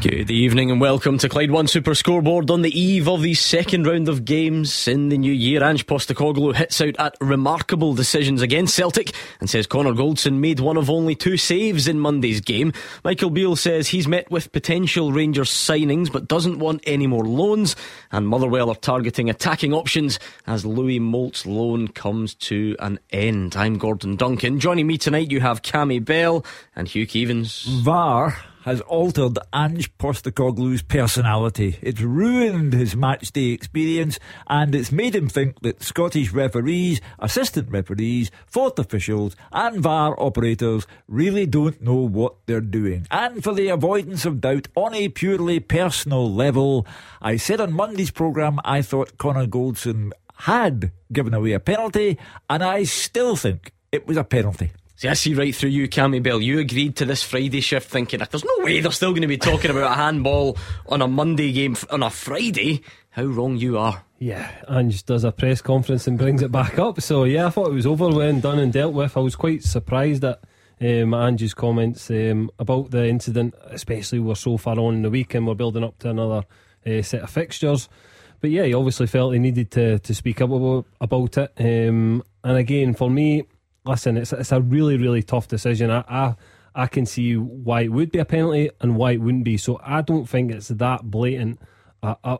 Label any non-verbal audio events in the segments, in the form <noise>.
Good evening and welcome to Clyde One Super Scoreboard on the eve of the second round of games in the new year. Ange Postecoglou hits out at remarkable decisions against Celtic and says Connor Goldson made one of only two saves in Monday's game. Michael Beale says he's met with potential Rangers signings but doesn't want any more loans. And Motherwell are targeting attacking options as Louis Moult's loan comes to an end. I'm Gordon Duncan. Joining me tonight you have Cammy Bell and Hugh Keevins. VAR has altered Ange Postecoglou's personality. It's ruined his matchday experience and it's made him think that Scottish referees, assistant referees, fourth officials, and VAR operators really don't know what they're doing. And for the avoidance of doubt on a purely personal level, I said on Monday's programme I thought Connor Goldson had given away a penalty, and I still think it was a penalty. See, I see right through you, Cammy Bell. You agreed to this Friday shift thinking, there's no way they're still going to be talking about a handball on a Monday game on a Friday. How wrong you are. Yeah, Ange does a press conference and brings it back up. So, yeah, I thought it was over when done and dealt with. I was quite surprised at um, Ange's comments um, about the incident, especially we're so far on in the week and we're building up to another uh, set of fixtures. But yeah, he obviously felt he needed to, to speak up about it. Um, and again, for me, listen, it's it's a really really tough decision. I, I I can see why it would be a penalty and why it wouldn't be. So I don't think it's that blatant a, a,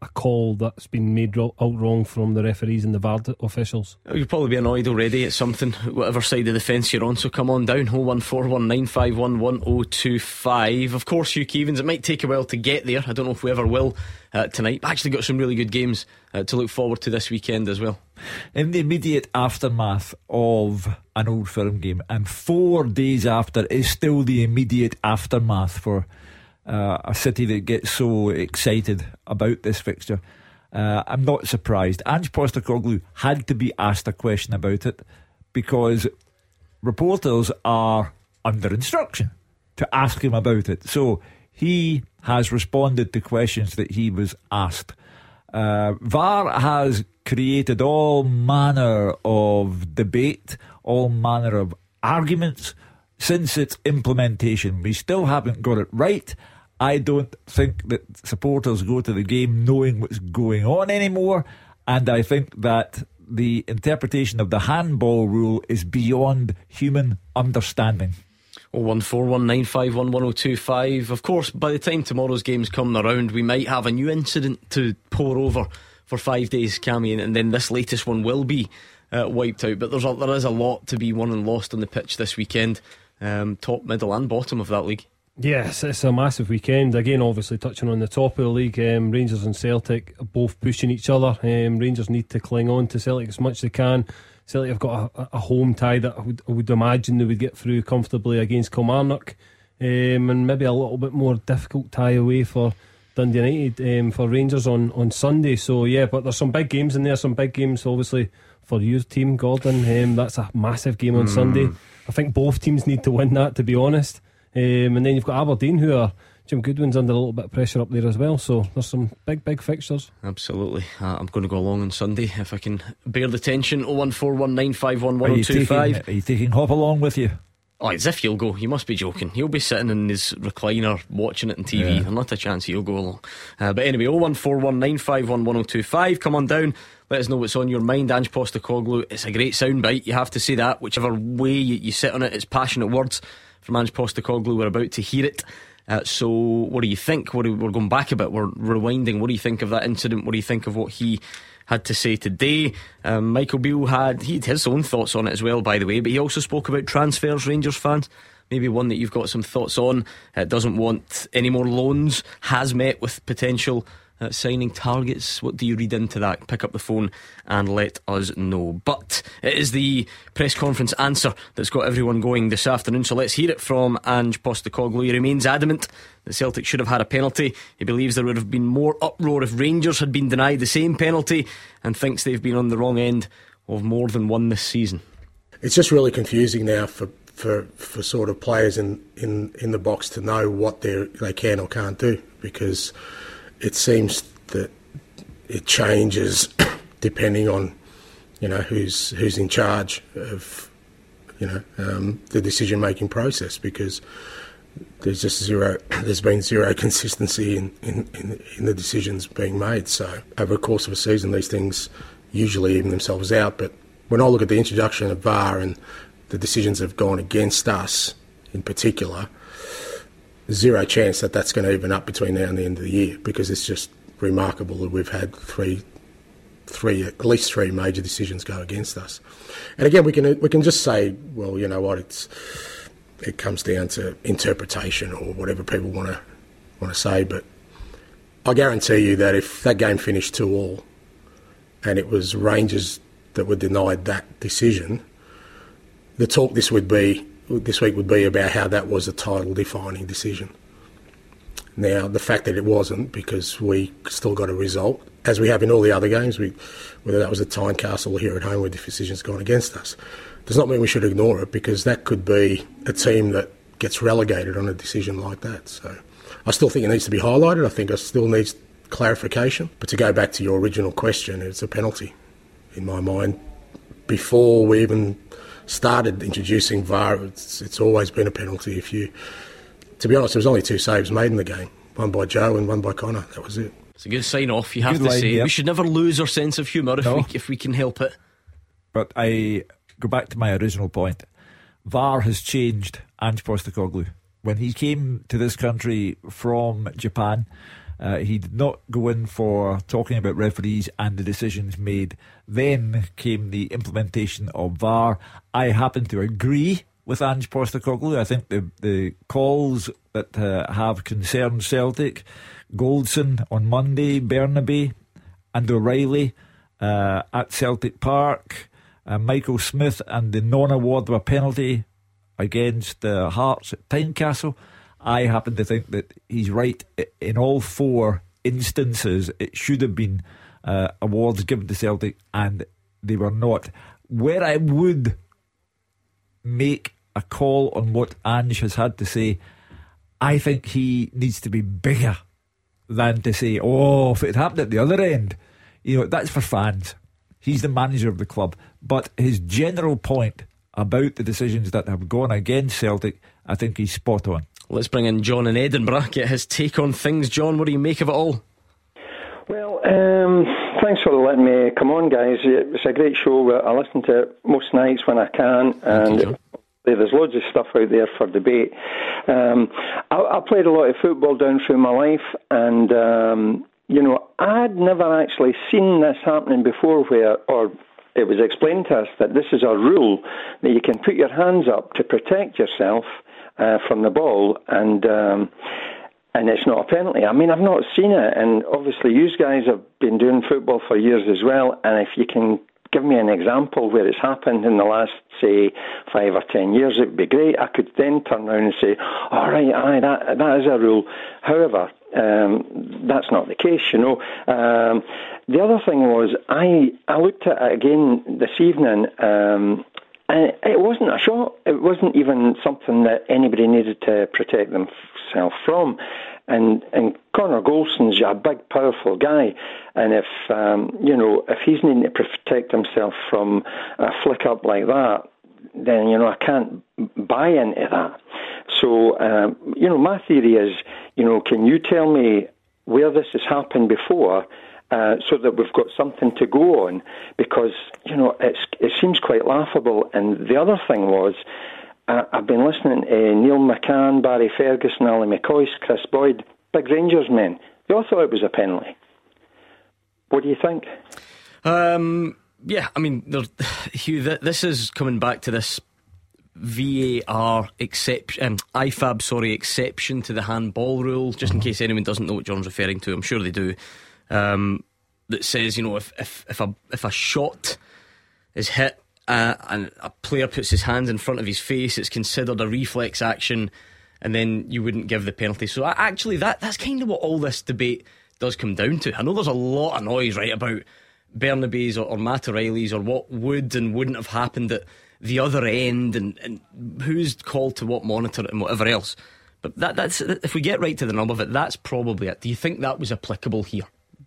a call that's been made out wrong from the referees and the VAR officials. You'll probably be annoyed already at something, whatever side of the fence you're on. So come on down, 01419511025. Of course, Hugh Keevins, it might take a while to get there. I don't know if we ever will uh, tonight. Actually, got some really good games uh, to look forward to this weekend as well. In the immediate aftermath of an old firm game, and four days after is still the immediate aftermath for uh, a city that gets so excited about this fixture. Uh, I'm not surprised. Ange Postecoglou had to be asked a question about it because reporters are under instruction to ask him about it. So he has responded to questions that he was asked. Uh, VAR has created all manner of debate, all manner of arguments since its implementation. We still haven't got it right. I don't think that supporters go to the game knowing what's going on anymore. And I think that the interpretation of the handball rule is beyond human understanding. Oh one four one nine five one one zero oh two five. Of course, by the time tomorrow's games come around, we might have a new incident to pour over for five days, Cammy, and then this latest one will be uh, wiped out. But there's a, there is a lot to be won and lost on the pitch this weekend, um, top, middle, and bottom of that league. Yes, it's a massive weekend. Again, obviously touching on the top of the league, um, Rangers and Celtic both pushing each other. Um, Rangers need to cling on to Celtic as much as they can. Celtic have got a, a home tie that I would, I would, imagine they would get through comfortably against Kilmarnock, um, and maybe a little bit more difficult tie away for Dundee United um, for Rangers on, on Sunday. So yeah, but there's some big games in there. Some big games, obviously, for your team, Gordon. Um, that's a massive game on mm. Sunday. I think both teams need to win that, to be honest. Um, and then you've got Aberdeen, who are Jim Goodwin's under a little bit of pressure up there as well. So there's some big, big fixtures. Absolutely. Uh, I'm going to go along on Sunday if I can bear the tension. 01419511025. Are you taking Hop along with you? Oh, as if he'll go. You must be joking. He'll be sitting in his recliner watching it on TV. Yeah. not a chance he'll go along. Uh, but anyway, 01419511025. Come on down. Let us know what's on your mind. Ange Postecoglou. It's a great soundbite. You have to say that. Whichever way you, you sit on it, it's passionate words from Ange Postecoglou. We're about to hear it. Uh, so, what do you think? What we're going back a bit. We're rewinding. What do you think of that incident? What do you think of what he had to say today? Um, Michael Beale had he had his own thoughts on it as well, by the way. But he also spoke about transfers. Rangers fans, maybe one that you've got some thoughts on. Uh, doesn't want any more loans. Has met with potential uh, signing targets. What do you read into that? Pick up the phone and let us know. But it is the press conference answer that's got everyone going this afternoon. So let's hear it from Ange Postecoglou. He remains adamant that Celtic should have had a penalty. He believes there would have been more uproar if Rangers had been denied the same penalty and thinks they've been on the wrong end of more than one this season. It's just really confusing now for for, for sort of players in, in, in the box to know what they they can or can't do because it seems that it changes <coughs> depending on you know who's who's in charge of you know um, the decision making process because there's just zero <coughs> there's been zero consistency in, in, in, in the decisions being made. So over the course of a season these things usually even themselves out. But when I look at the introduction of VAR and the decisions have gone against us in particular zero chance that that's going to even up between now and the end of the year because it's just remarkable that we've had three, three at least three major decisions go against us. And again, we can we can just say, well, you know what, it's it comes down to interpretation or whatever people want to want to say. But I guarantee you that if that game finished two all, and it was Rangers that were denied that decision, the talk this would be this week would be about how that was a title defining decision. Now, the fact that it wasn't, because we still got a result, as we have in all the other games, we, whether that was at Tynecastle or here at home where the decision's gone against us, does not mean we should ignore it because that could be a team that gets relegated on a decision like that. So I still think it needs to be highlighted. I think it still needs clarification. But to go back to your original question, it's a penalty in my mind. Before we even started introducing VAR, it's, it's always been a penalty if you to be honest, there was only two saves made in the game one by Joe and one by Connor. That was it. It's a good sign off, you have good to line, say. Yeah. We should never lose our sense of humour if, no. we, if we can help it. But I go back to my original point. VAR has changed Ange Postecoglou. When he came to this country from Japan, uh, he did not go in for talking about referees and the decisions made. Then came the implementation of VAR. I happen to agree with Ange Postecoglou. I think the the calls that uh, have concerned Celtic, Goldson on Monday, Bernabei, and O'Riley uh, at Celtic Park, uh, Michael Smith and the non-award of a penalty against uh, Hearts at Tynecastle. I happen to think that he's right in all four instances. It should have been uh, awards given to Celtic, and they were not. Where I would make a call on what Ange has had to say, I think he needs to be bigger than to say, oh, if it happened at the other end, you know, that's for fans. He's the manager of the club. But his general point about the decisions that have gone against Celtic, I think he's spot on. Let's bring in John in Edinburgh, get his take on things. John, what do you make of it all? Well, um, thanks for letting me come on, guys. It's a great show. I listen to it most nights when I can, and there's loads of stuff out there for debate. Um, I, I, played a lot of football down through my life, and um, you know, I'd never actually seen this happening before, where or it was explained to us that this is a rule that you can put your hands up to protect yourself uh, from the ball, and um, and it's not a penalty. I mean, I've not seen it, and obviously, you guys have been doing football for years as well, and if you can give me an example where it's happened in the last, say, five or ten years, it would be great. I could then turn around and say, all right, aye, that, that is a rule. However, um, that's not the case, you know. Um, the other thing was, I, I looked at it again this evening, um, and it wasn't a shot. It wasn't even something that anybody needed to protect themselves from. And and Connor Goldson's a big, powerful guy, and if um, you know if he's needing to protect himself from a flick up like that, then you know I can't buy into that. So um, you know my theory is, you know, can you tell me where this has happened before? Uh, so that we've got something to go on, because you know it seems quite laughable. And the other thing was, uh, I've been listening to Neil McCann, Barry Ferguson, Ali McCoist, Kris Boyd, big Rangers men. They all thought it was a penalty. What do you think? Um, yeah, I mean, <laughs> Hugh, this is coming back to this VAR exception, um, IFAB, sorry, exception to the handball rule. Just in case anyone doesn't know what John's referring to, I'm sure they do. Um, that says, you know, if if if a if a shot is hit uh, and a player puts his hands in front of his face, it's considered a reflex action, and then you wouldn't give the penalty. So actually, that that's kind of what all this debate does come down to. I know there's a lot of noise right about Bernabei's or, or or what would and wouldn't have happened at the other end and, and who's called to what monitor and whatever else. But that, that's if we get right to the nub of it, that's probably it. Do you think that was applicable here?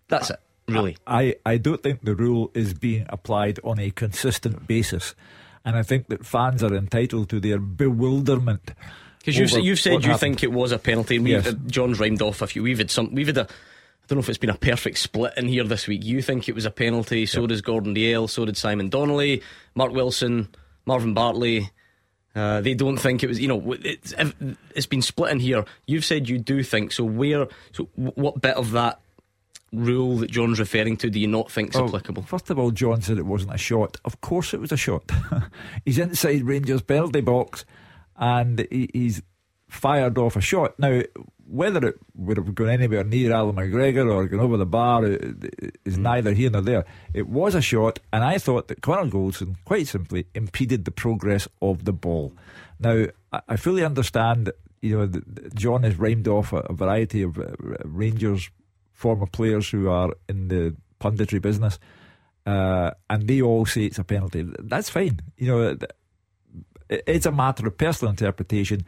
That's it, really. I, I don't think the rule is being applied on a consistent basis. And I think that fans are entitled to their bewilderment. Because you've, you've said you happened. think it was a penalty. And yes. John's rhymed off a few. We've had some. We've had a. I don't know if it's been a perfect split in here this week. You think it was a penalty. So yep. does Gordon Dalziel. So did Simon Donnelly, Mark Wilson, Marvin Bartley. Uh, they don't think it was. You know, it's, it's been split in here. You've said you do think. So where? So what bit of that rule that John's referring to do you not think is well, applicable? First of all, John said it wasn't a shot. Of course, it was a shot. <laughs> he's inside Rangers' penalty box, and he, he's fired off a shot. Now, whether it would have gone anywhere near Allan McGregor or gone over the bar is mm. neither here nor there. It was a shot, and I thought that Connor Goldson, quite simply, impeded the progress of the ball. Now, I fully understand. You know, John has rhymed off a, a variety of uh, Rangers former players who are in the punditry business, uh, and they all say it's a penalty. That's fine. You know, it's a matter of personal interpretation.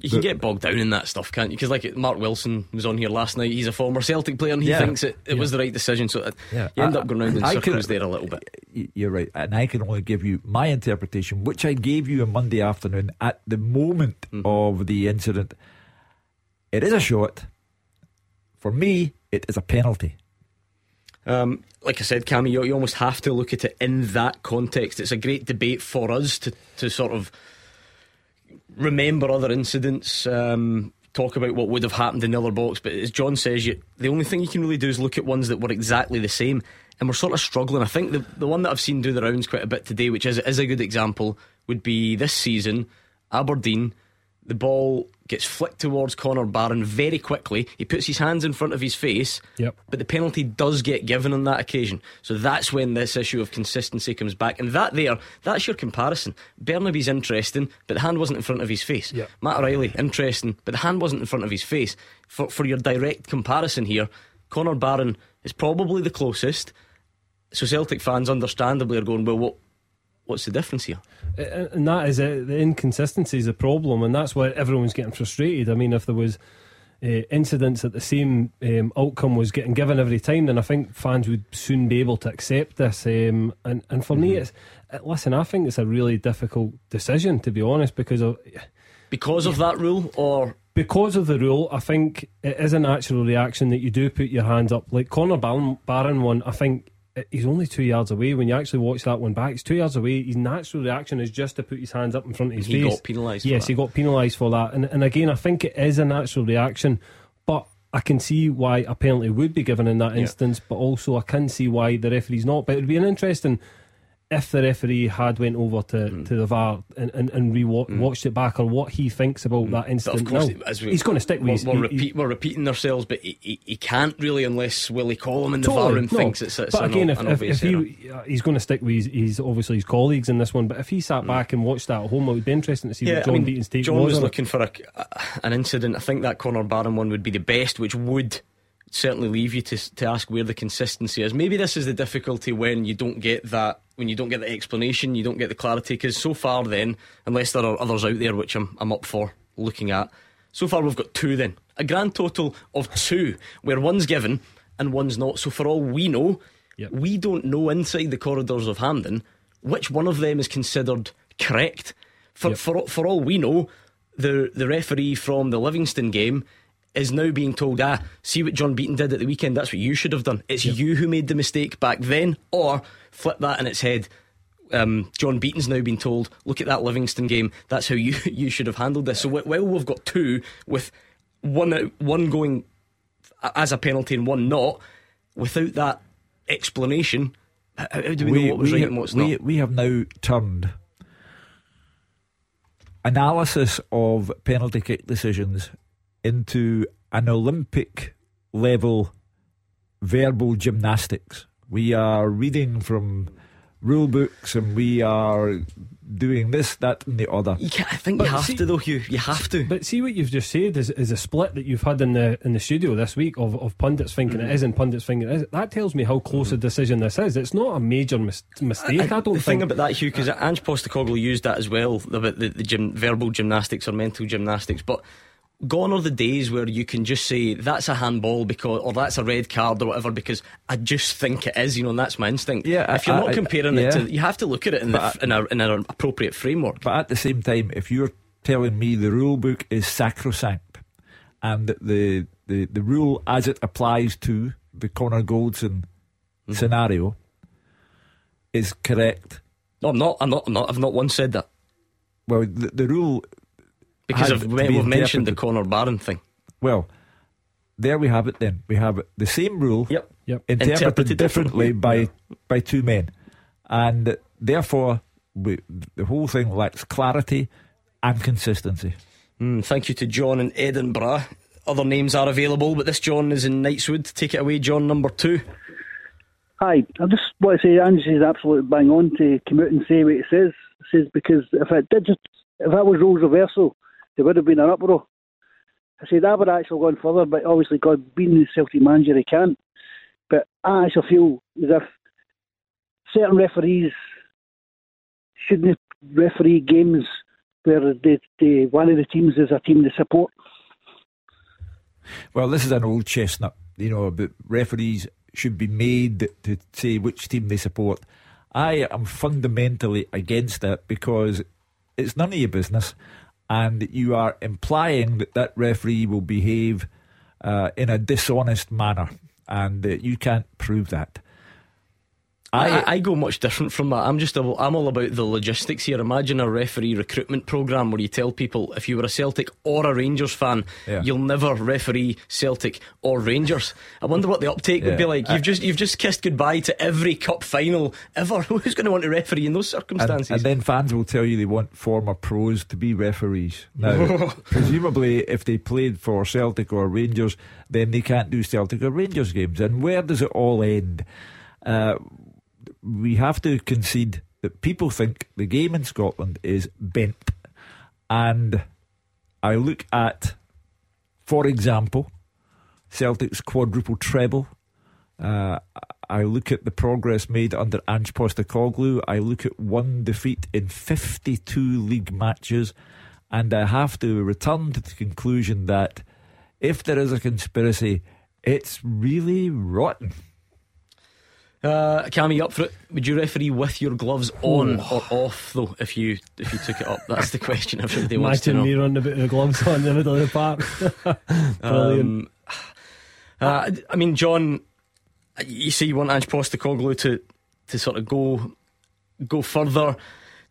You can get bogged down in that stuff, can't you? Because like Mark Wilson was on here last night. He's a former Celtic player, and he yeah, thinks it, it yeah. was the right decision. So yeah. you end I, up going round in I circles can, there a little bit. You're right, and I can only give you my interpretation, which I gave you on Monday afternoon at the moment mm-hmm. of the incident. It is a shot. For me, it is a penalty. Um, like I said, Cammy, you, you, almost have to look at it in that context. It's a great debate for us to, to sort of remember other incidents, um, talk about what would have happened in the other box. But as John says, you, the only thing you can really do is look at ones that were exactly the same. And we're sort of struggling. I think the, the one that I've seen do the rounds quite a bit today, which is, is a good example, would be this season, Aberdeen the ball gets flicked towards Connor Barron very quickly. He puts his hands in front of his face, yep. but the penalty does get given on that occasion. So that's when this issue of consistency comes back. And that there, that's your comparison. Bernabei's interesting, but the hand wasn't in front of his face. Yep. Matt O'Riley, interesting, but the hand wasn't in front of his face. For, for your direct comparison here, Connor Barron is probably the closest. So Celtic fans understandably are going, well, what What's the difference here? And that is it. The inconsistency is a problem, and that's why everyone's getting frustrated. I mean, if there was uh, incidents that the same um, outcome was getting given every time, then I think fans would soon be able to accept this. Um, and and for mm-hmm. me, it's it, listen. I think it's a really difficult decision to be honest because of because of that rule or because of the rule, I think it is a natural reaction that you do put your hands up. Like Connor Barron one, I think he's only two yards away. When you actually watch that one back, he's two yards away. His natural reaction is just to put his hands up in front of his he face. He got penalised. Yes, he got penalised for that. And and again, I think it is a natural reaction, but I can see why a penalty would be given in that instance. Yeah. But also, I can see why the referee's not. But it would be an interesting if the referee had went over to, mm. to the VAR and, and, and re-watched mm. it back or what he thinks about mm. that incident. of Course, no, we, he's going to stick with we're, we're, repeat, we're repeating ourselves, but he, he, he, can't really unless Willie Collum in the totally, VAR and no. thinks it's, it's But an, again, if, if, if he, uh, he's going to stick with his, his, obviously his colleagues in this one, but if he sat mm. back and watched that at home, it would be interesting to see yeah, what John I mean, Beaton's take John was. was looking for a, an incident. I think that Connor Barron one would be the best, which would certainly leave you to, to ask where the consistency is. Maybe this is the difficulty when you don't get that, when you don't get the explanation, you don't get the clarity. Because so far, then, unless there are others out there which I'm, I'm up for looking at, so far we've got two then. A grand total of two, where one's given and one's not. So for all we know, yep. we don't know inside the corridors of Hampden which one of them is considered correct. For, yep. for, for all we know, the, the referee from the Livingston game is now being told, ah, see what John Beaton did at the weekend, that's what you should have done. It's yep. you who made the mistake back then, or flip that in its head. Um, John Beaton's now been told, look at that Livingston game, that's how <laughs> you, you should have handled this. So while we've got two, with one, one going as a penalty and one not, without that explanation, how do we, we know what was we, right and what's we, not? We have now turned analysis of penalty kick decisions into an Olympic level verbal gymnastics. We are reading from rule books and we are doing this, that, and the other. You can't, I think But you have see- to though, Hugh. You have to. But see what you've just said is, is a split that you've had in the in the studio this week of, of pundits thinking Mm-hmm. it is and pundits thinking it is. That tells me how close a decision this is. It's not a major mis- mistake. I, don't the think. thing about that, Hugh, because Ange Postecoglou used that as well about the, the gym, verbal gymnastics or mental gymnastics. But gone are the days where you can just say that's a handball because, or that's a red card or whatever because I just think it is, you know, and that's my instinct. Yeah, if you're I- not I- comparing yeah. it to, you have to look at it in, the, in, a, in an appropriate framework. But at the same time, if you're telling me the rule book is sacrosanct and that the, the, the rule as it applies to the Connor Goldson Mm-hmm. scenario is correct, No, I'm not. I'm not. I'm not. I've not once said that well, the, the rule, because Had we've be mentioned the Conor Connor Barron thing. well, there we have it then. We have the same rule Yep. Yep. interpreted, Interpreted differently, differently. by by two men, and therefore we, the whole thing lacks clarity and consistency. Mm, thank you to John in Edinburgh. Other names are available, but this John is in Knightswood. Take it away, John, number two. Hi, I just want to say Ange is absolutely bang on to come out and say what he says. Says because if it did just if that was roles reversal, there would have been an uproar. I said I would have actually gone further, but obviously God being the Celtic manager he can't. But I actually feel as if certain referees shouldn't referee games where the, the one of the teams is a team they support. Well, this is an old chestnut, you know, but referees should be made to say which team they support. I am fundamentally against it because it's none of your business, and you are implying that that referee will behave uh, in a dishonest manner, and uh, you can't prove that. I, I go much different from that. I'm just a, I'm all about the logistics here. Imagine a referee recruitment program where you tell people if you were a Celtic or a Rangers fan, Yeah. you'll never referee Celtic or Rangers. I wonder what the uptake would be like. You've just you've just kissed goodbye to every cup final ever. <laughs> Who's going to want to referee in those And, circumstances? and then fans will tell you they want former pros to be referees. Now, <laughs> presumably, if they played for Celtic or Rangers, then they can't do Celtic or Rangers games. And where does it all end? Uh, we have to concede that people think the game in Scotland is bent. And I look at, for example, Celtic's quadruple treble. Uh, I look at the progress made under Ange Postecoglou. I look at one defeat in 52 league matches, and I have to return to the conclusion that if there is a conspiracy, it's really rotten. Uh, Cammy, up for it? Would you referee with your gloves on or off though? If you if you took it up, that's the question. Everybody <laughs> wants to know. Imagine me running about the gloves on in the middle of the park. <laughs> Brilliant. Um, uh, I mean, John, you say you want Ange Postecoglou to to sort of go go further.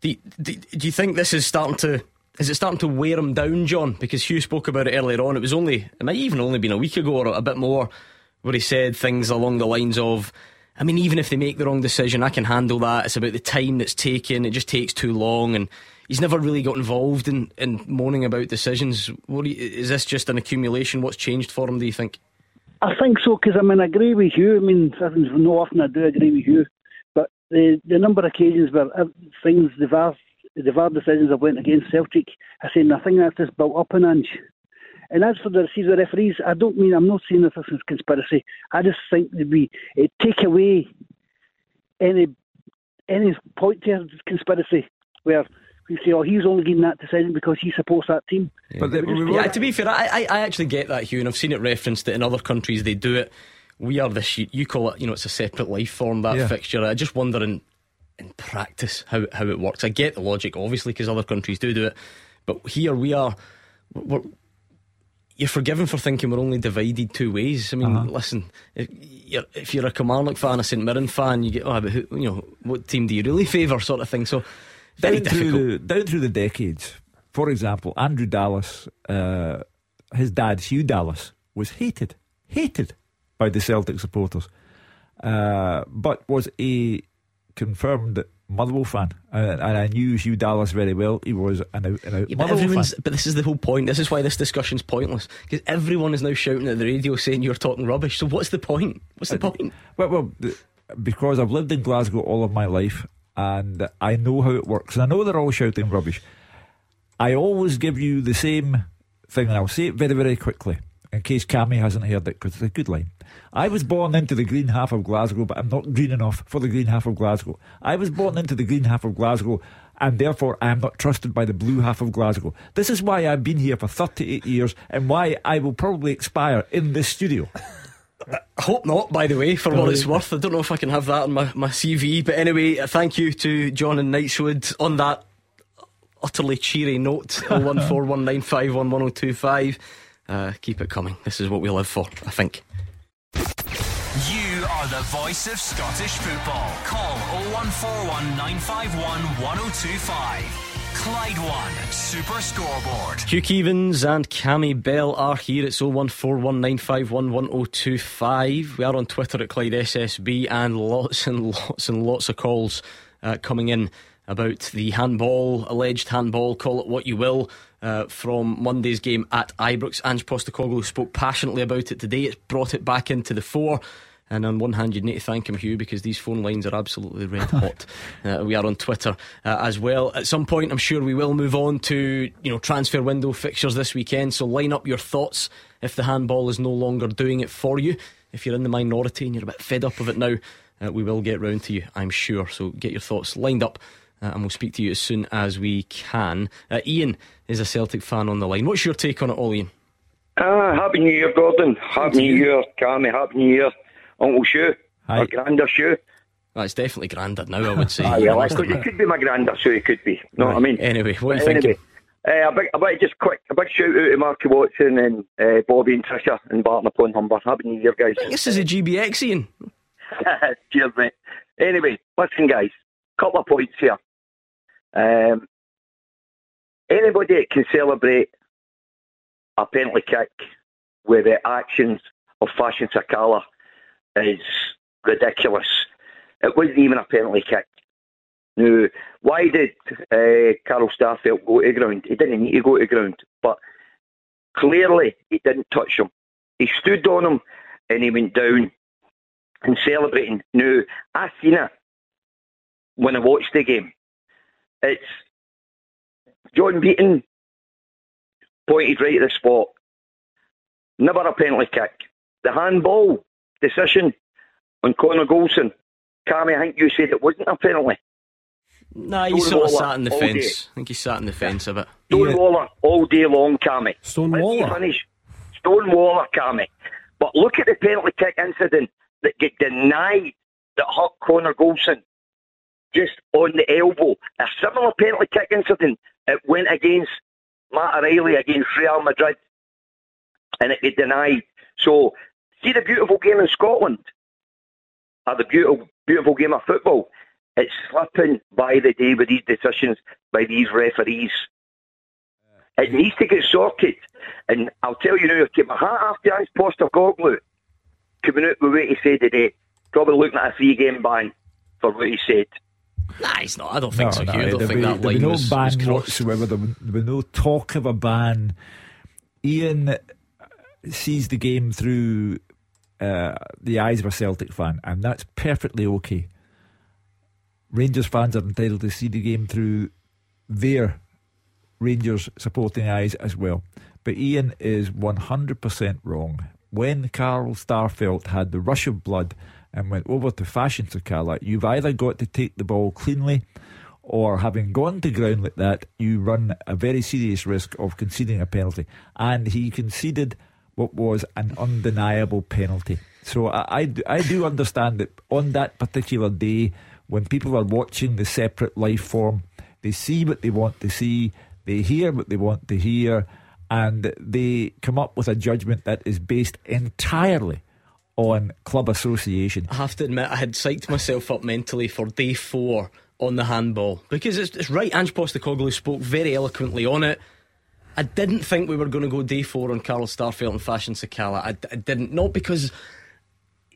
Do, do, do you think this is starting to is it starting to wear him down, John? Because Hugh spoke about it earlier on. It was only it might even only been a week ago or a bit more where he said things along the lines of. I mean, even if they make the wrong decision, I can handle that. It's about the time that's taken. It just takes too long, and he's never really got involved in, in moaning about decisions. What you, is this just an accumulation? What's changed for him? Do you think? I think so because I mean I agree with you. I mean, no often I do agree with you, but the the number of occasions where uh, things the VAR the VAR decisions have went against Celtic, I say I think that's just built up an inch. And as for the see referees, I don't mean I'm not saying that this is conspiracy. I just think that we it take away any any point to conspiracy where we say, oh, he's only getting that decision because he supports that team. But the, we Yeah, to be fair, I, I, I actually get that, Hugh, and I've seen it referenced that in other countries they do it. We are the you, you call it, you know, it's a separate life form, that Yeah. fixture. I just wonder in, in practice how, how it works. I get the logic, obviously, because other countries do do it. But here we are, we're, you're forgiven for thinking we're only divided two ways. I mean, Uh-huh. listen, if you're, if you're a Kilmarnock fan, a St Mirren fan, you get, oh, but who, you know, what team do you really <laughs> favour, sort of thing. So, very down difficult. through, the, down through the decades. For example, Andrew Dallas, uh, his dad Hugh Dallas, was hated, hated by the Celtic supporters, uh, but was a confirmed Motherwell fan, and, and I knew Hugh Dallas very well. He was an out and out Yeah, Motherwell fan. But this is the whole point. This is why this discussion's pointless because everyone is now shouting at the radio saying you're talking rubbish. So what's the point? What's the uh, point? Well, well, because I've lived in Glasgow all of my life, and I know how it works. And I know they're all shouting rubbish. I always give you the same thing, and I'll say it very, very quickly in case Cammy hasn't heard it, because it's a good line. I was born into the green half of Glasgow, but I'm not green enough for the green half of Glasgow. I was born into the green half of Glasgow, and therefore I am not trusted by the blue half of Glasgow. This is why I've been here for 38 years, and why I will probably expire in this studio. <laughs> I hope not, by the way, for what it's worth. I don't know if I can have that on my, my CV. But anyway, thank you to John and Knightswood on that utterly cheery note. <laughs> 01419511025. Uh, keep it coming. This is what we live for, I think. You are the voice of Scottish football. Call 0141 951 1025. Clyde One Super Scoreboard. Hugh Keevins and Cammy Bell are here. It's 01419511025. We are on Twitter at Clyde SSB and lots and lots and lots of calls uh, coming in about the handball, alleged handball, call it what you will, uh, from Monday's game at Ibrox. Ange Postecoglou spoke passionately about it today. It's brought it back into the fore. And on one hand, you'd need to thank him, Hugh, because these phone lines are absolutely red <laughs> hot. uh, we are on Twitter uh, as well. At some point, I'm sure we will move on to you know transfer window fixtures this weekend. So line up your thoughts if the handball is no longer doing it for you. If you're in the minority and you're a bit fed up of it now, uh, we will get round to you, I'm sure. So get your thoughts lined up. Uh, and we'll speak to you as soon as we can. Uh, Ian is a Celtic fan on the line. What's your take on it all, Ian? Ah, Happy New Year, Gordon. Happy New Year, Cammy. Happy New Year, Uncle Shu. Hi. Or Grander Shu. Well, it's definitely grandad now, I would say. Yeah, well, it could, it could be my grander, so it could be. No, I mean. Anyway, what are you Anyway, thinking? Uh, a big, a big, just quick, a big shout out to Marky Watson and uh, Bobby and Trisha and Barton upon Humber. Happy New Year, guys. This is a GBX, Ian. <laughs> Cheers, mate. Anyway, listen, guys. Couple of points here. Um, anybody that can celebrate a penalty kick with the actions of Fashion Sakala is ridiculous. It wasn't even a penalty kick. Now, why did uh, Carl Starfelt go to ground? He didn't need to go to ground, but clearly he didn't touch him. He stood on him and he went down and celebrating. Now, I seen it when I watched the game. It's John Beaton pointed right at the spot. Never a penalty kick. The handball decision on Connor Goldson. Cammy, I think you said it wasn't a penalty. Nah, he sort of sat in the fence. day. I think he sat in the fence a bit. Stone Waller all day long, Cammy. Stone Let me Waller? finish. Stone Waller, Cammy. But look at the penalty kick incident that get denied that hurt Connor Goldson just on the elbow. A similar penalty kick incident, it went against Matt O'Riley against Real Madrid and it get denied. So, see the beautiful game in Scotland, or the beautiful, beautiful game of football. It's slipping by the day with these decisions by these referees. It needs to get sorted. And I'll tell you now, I keep my hat off to Ange Postecoglou coming out with what he said today. Probably looking at a three game ban for what he said. Nah, he's not. I don't think so, Hugh. I don't think be, that line no was, ban was whatsoever. There there will be no talk of a ban. Ian sees the game through uh, the eyes of a Celtic fan, and that's perfectly okay. Rangers fans are entitled to see the game through their Rangers supporting eyes as well. But Ian is 100% wrong. When Carl Starfelt had the rush of blood and went over to Fashion to Sakala, you've either got to take the ball cleanly or having gone to ground like that, you run a very serious risk of conceding a penalty. And he conceded what was an undeniable penalty. So I, I, I do understand that on that particular day, when people are watching the separate life form, they see what they want to see, they hear what they want to hear, and they come up with a judgment that is based entirely on club association. I have to admit, I had psyched myself up mentally for day four on the handball because it's, it's right. Ange Postecoglou spoke very eloquently on it. I didn't think we were going to go day four on Carl Starfelt and Fashion Sakala. I, I didn't, not because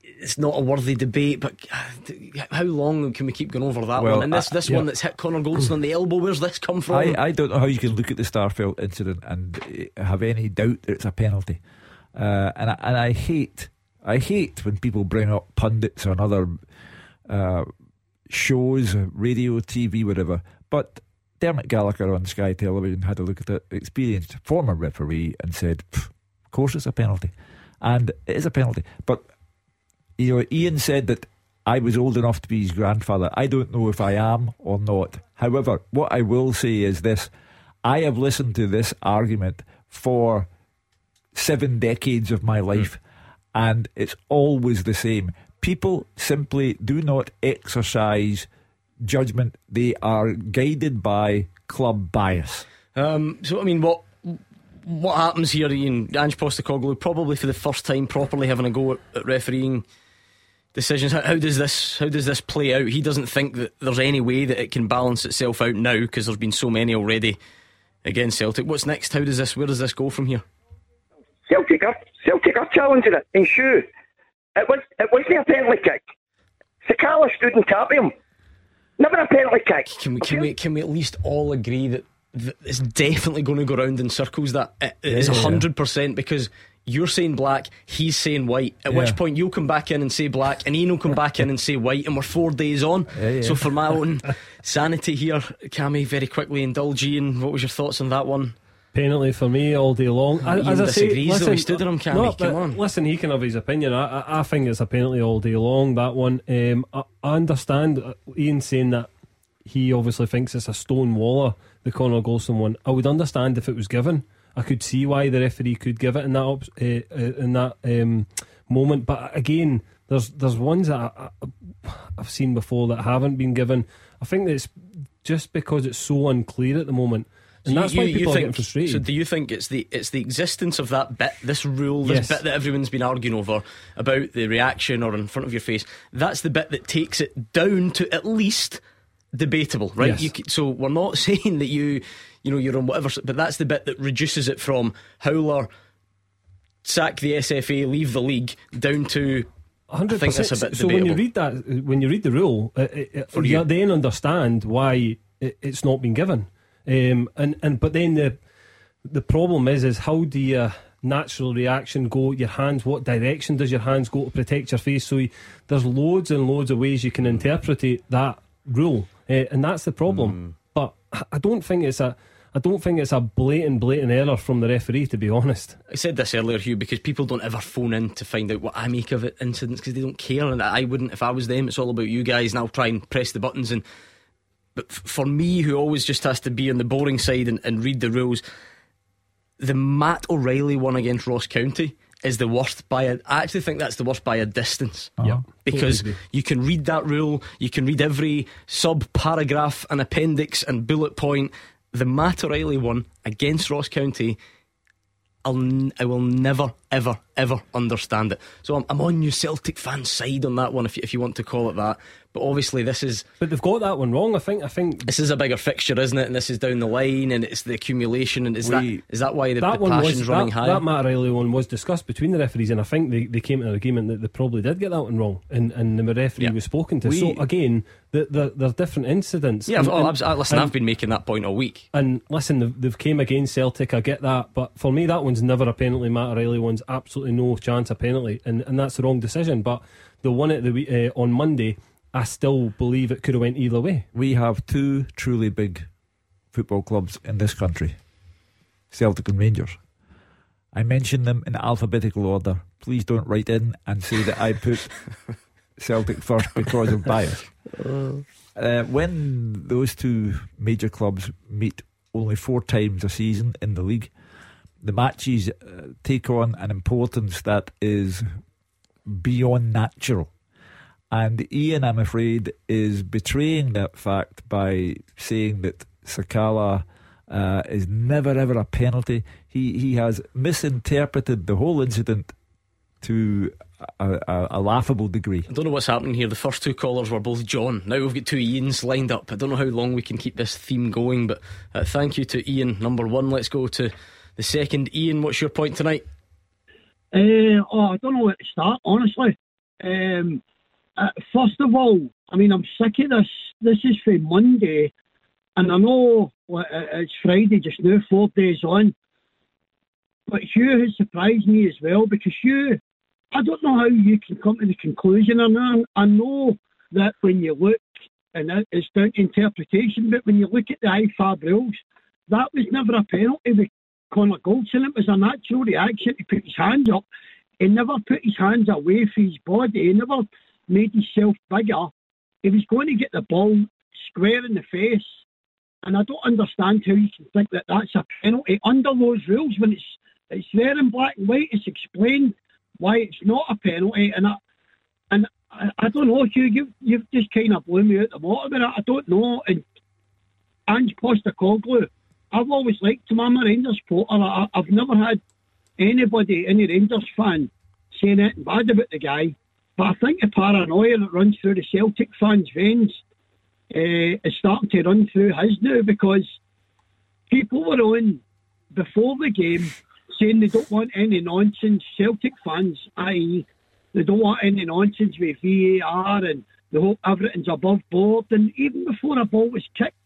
it's not a worthy debate, but uh, how long can we keep going over that Well, one? And this uh, this yeah. one that's hit Connor Goldson on the elbow, where's this come from? I, I don't know how you can look at the Starfelt incident and uh, have any doubt that it's a penalty. Uh, and I, and I hate I hate when people bring up pundits and other uh, shows, radio, TV, whatever. But Dermot Gallagher on Sky Television had a look at it, experienced former referee, and said, "Of course it's a penalty," and it is a penalty. But you know, Ian said that I was old enough to be his grandfather. I don't know if I am or not. However, what I will say is this: I have listened to this argument for seven decades of my life. And it's always the same. People simply do not exercise judgment, they are guided by club bias. Um, so, I mean, what what happens here, Ian? Ange Postecoglou, probably for the first time properly having a go at, at refereeing decisions. How, how, does this how does this play out? He doesn't think that there's any way that it can balance itself out now because there's been so many already against Celtic. What's next? How does this? Where does this go from here? Celtic are Celtic are challenging it in shoe. It was it wasn't a penalty kick. Sakala stood on top of him. Never a penalty kick. Can we can we can we at least all agree that, that it's definitely going to go round in circles? That it is hundred percent because you're saying black, he's saying white. At yeah. which point you'll come back in and say black, and Ian will come back in and say white, and we're four days on. Yeah, yeah. So for my own sanity here, Cammy, very quickly indulge Ian. What was your thoughts on that one? Penalty for me all day long. Ian As I say, listen, stood him, can't no, Come on. Listen, he can have his opinion. I, I, I, think it's a penalty all day long. That one. Um, I, I, understand uh, Ian saying that he obviously thinks it's a stone waller, the Connor Goldson one. I would understand if it was given. I could see why the referee could give it in that uh, uh, in that um, moment. But again, there's there's ones that I, I've seen before that haven't been given. I think that it's just because it's so unclear at the moment and that's you, why people think, are frustrated. So, do you think it's the it's the existence of that bit, this rule, this yes. bit that everyone's been arguing over about the reaction or in front of your face? That's the bit that takes it down to at least debatable, right? Yes. You, so we're not <laughs> saying that you, you know, you're on whatever, but that's the bit that reduces it from howler, sack the SFA, leave the league, down to Hundred percent. So debatable. when you read that, when you read the rule, it, it, you, you then understand why it, it's not been given. Um, and and but then the the problem is is how do you natural reaction go? Your hands, what direction does your hands go to protect your face? So you, there's loads and loads of ways you can interpret that rule, uh, and that's the problem. Mm. But I don't think it's a. I don't think it's a blatant, blatant error from the referee, to be honest. I said this earlier, Hugh, because people don't ever phone in to find out what I make of it incidents because they don't care, and I wouldn't if I was them. It's all about you guys, and I'll try and press the buttons and but for me, who always just has to be on the boring side and, and read the rules, the Matt O'Riley one against Ross County is the worst by a. I actually think that's the worst by a distance. Uh-huh. Yeah, because totally you can read that rule, you can read every sub paragraph and appendix and bullet point. The Matt O'Riley one against Ross County, I'll I will never ever ever understand it. So I'm, I'm on your Celtic fan side on that one, if you, if you want to call it that. But obviously, this is. But they've got that one wrong. I think. I think this is a bigger fixture, isn't it? And this is down the line, and it's the accumulation. And is we, that is that why the, that the passion's was, running that, high? That Matt Riley one was discussed between the referees, and I think they, they came to an agreement that they probably did get that one wrong, and and the referee yeah. was spoken to. We, so again, the, the, there's different incidents. Yeah, and, oh, and, listen, and, I've been making that point all week. And listen, they've, they've came against Celtic. I get that, but for me, that one's never a penalty. Matt Riley one's absolutely no chance of penalty, and and that's the wrong decision. But the one at the uh, on Monday I still believe it could have went either way. We have two truly big football clubs in this country, Celtic and Rangers. I mention them in alphabetical order. Please don't write in and say that I put <laughs> Celtic first because of bias. Uh, when those two major clubs meet only four times a season in the league, the matches uh, take on an importance that is beyond natural. And Ian, I'm afraid, is betraying that fact by saying that Sakala uh, is never ever a penalty. He he has misinterpreted the whole incident to a, a, a, laughable degree. I don't know what's happening here. The first two callers were both John. Now we've got two Ians lined up. I don't know how long we can keep this theme going, but uh, thank you to Ian, number one. Let's go to the second. Ian, what's your point tonight? Uh, oh, I don't know where to start, honestly. Um, uh, first of all, I mean, I'm sick of this. This is for Monday, and I know it's Friday just now, four days on. But Hugh has surprised me as well because Hugh, I don't know how you can come to the conclusion, and I, I know that when you look and it's down to interpretation. But when you look at the IFAB rules, that was never a penalty with Connor Goldson. It was a natural reaction to put his hands up. He never put his hands away from his body. He never made himself bigger. He was going to get the ball square in the face. And I don't understand how you can think that that's a penalty under those rules when it's it's there in black and white. It's explained why it's not a penalty. And I, and I, I don't know, Hugh, you, you've just kind of blown me out the water with it. I don't know. And Ange Postecoglou, I've always liked him. I'm a Rangers supporter. I, I've never had anybody, any Rangers fan, saying anything bad about the guy. But I think the paranoia that runs through the Celtic fans' veins uh, is starting to run through his now because people were on before the game saying they don't want any nonsense. Celtic fans, i.e., they don't want any nonsense with VAR and they hope everything's above board. And even before a ball was kicked,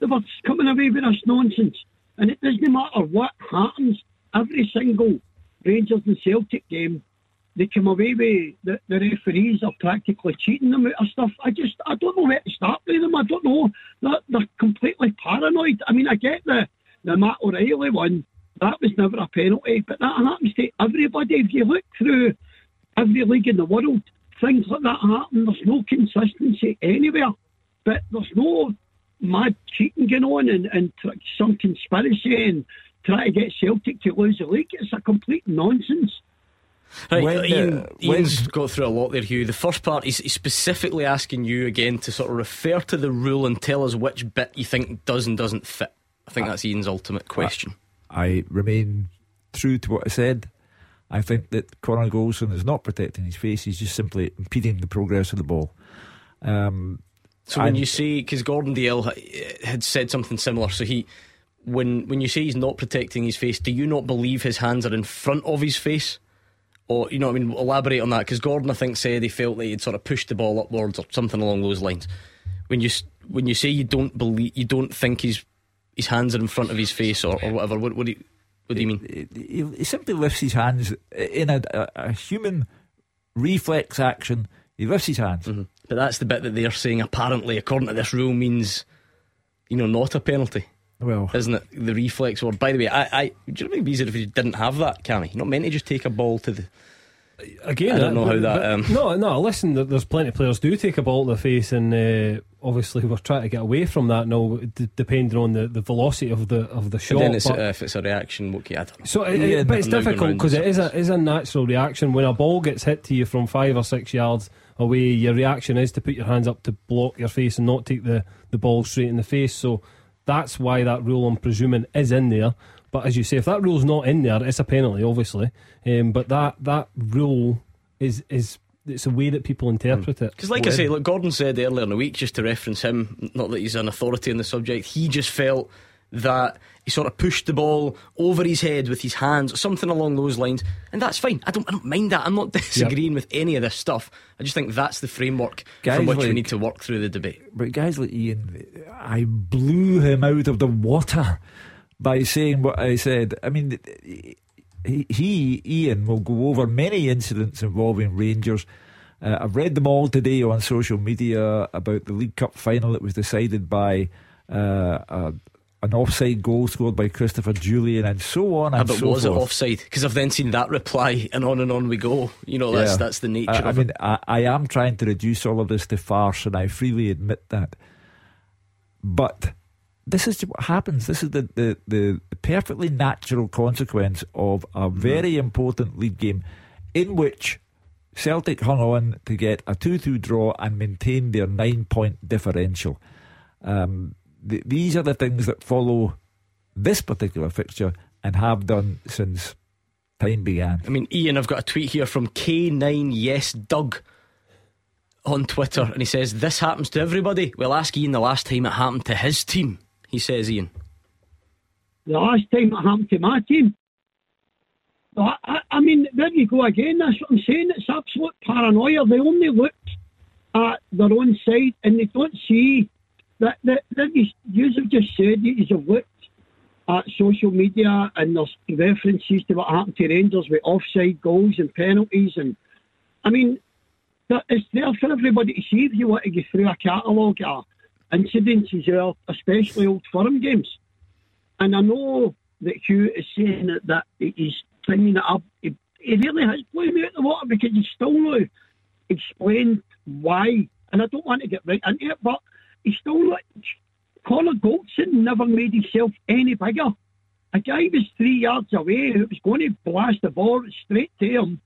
they were coming away with this nonsense. And it doesn't matter what happens, every single Rangers and Celtic game, they come away with the, the referees are practically cheating them out of stuff. I just, I don't know where to start with them. I don't know. They're, they're completely paranoid. I mean, I get the, the Matt O'Riley one that was never a penalty, but that happens to everybody. If you look through every league in the world, things like that happen. There's no consistency anywhere, but there's no mad cheating going on and, and some conspiracy and try to get Celtic to lose the league. It's a complete nonsense. Right, when, Ian, uh, Ian's got through a lot there, Hugh. The first part, he's, he's, specifically asking you again to sort of refer to the rule and tell us which bit you think does and doesn't fit. I think that's Ian's ultimate question. I remain true to what I said. I think that Connor Goldson is not protecting his face, he's just simply impeding the progress of the ball. Um, so when you say, because Gordon Dalziel had said something similar, so he, when when you say he's not protecting his face, do you not believe his hands are in front of his face? Or, you know what I mean, elaborate on that, because Gordon, I think, said he felt like he'd sort of pushed the ball upwards or something along those lines. When you when you say you don't believe, you don't think he's his hands are in front of his face or, or whatever. What, what, do you, what do you mean? He, he simply lifts his hands in a, a, a, human reflex action. He lifts his hands. Mm-hmm. But that's the bit that they're saying, apparently, according to this rule, means, you know, not a penalty. Well, isn't it the reflex word? By the way, I, I do you know what would be easier if you didn't have that, Cammy? You're not meant to just take a ball to the again, I don't know but, how that. Um... No, no. Listen, there's plenty of players do take a ball to the face, and uh, obviously we're trying to get away from that now, d- depending on the, the velocity of the of the shot. then it's, but, uh, if it's a reaction, okay, I don't know. So, it, yeah, but it's difficult because it is a is a natural reaction when a ball gets hit to you from five or six yards away. Your reaction is to put your hands up to block your face and not take the the ball straight in the face. So that's why that rule, I'm presuming, is in there. But as you say, if that rule's not in there, it's a penalty, obviously. Um, but that that rule is is it's a way that people interpret it. Because, like when, I say, like Gordon said earlier in the week, just to reference him, not that he's an authority on the subject, he just felt that he sort of pushed the ball over his head with his hands, something along those lines, and that's fine. I don't, I don't mind that. I'm not <laughs> disagreeing yep. with any of this stuff. I just think that's the framework guys from which like, we need to work through the debate. But guys like Ian, I blew him out of the water by saying what I said. I mean, he, he Ian, will go over many incidents involving Rangers. Uh, I've read them all today on social media about the League Cup final that was decided by uh, uh, an offside goal scored by Christopher Jullien and so on and but so was forth. it offside? Because I've then seen that reply and on and on we go. You know, that's yeah. that's the nature I, I mean, I, I am trying to reduce all of this to farce and I freely admit that. But this is what happens. This is the, the, the perfectly natural consequence of a mm-hmm. very important league game in which Celtic hung on to get a 2 2 draw and maintain their nine point differential. Um, th- these are the things that follow this particular fixture and have done since time began. I mean, Ian, I've got a tweet here from K9 Yes Doug on Twitter, and he says, This happens to everybody. We'll ask Ian the last time it happened to his team he says, Ian? The last time it happened to my team. I, I, I mean, there you go again. That's what I'm saying. It's absolute paranoia. They only look at their own side and they don't see that, that, that you, you have just said you have looked at social media and there's references to what happened to Rangers with offside goals and penalties. And I mean, that it's there for everybody to see if you want to go through a catalogue of incidents as well, especially old firm games. And I know that Hugh is saying that, that he's bringing it up. He, he really has blown me out the water because he's still not explained why. And I don't want to get right into it, but he's still not. Connor Goldson never made himself any bigger. A guy was three yards away who was going to blast the ball straight to him.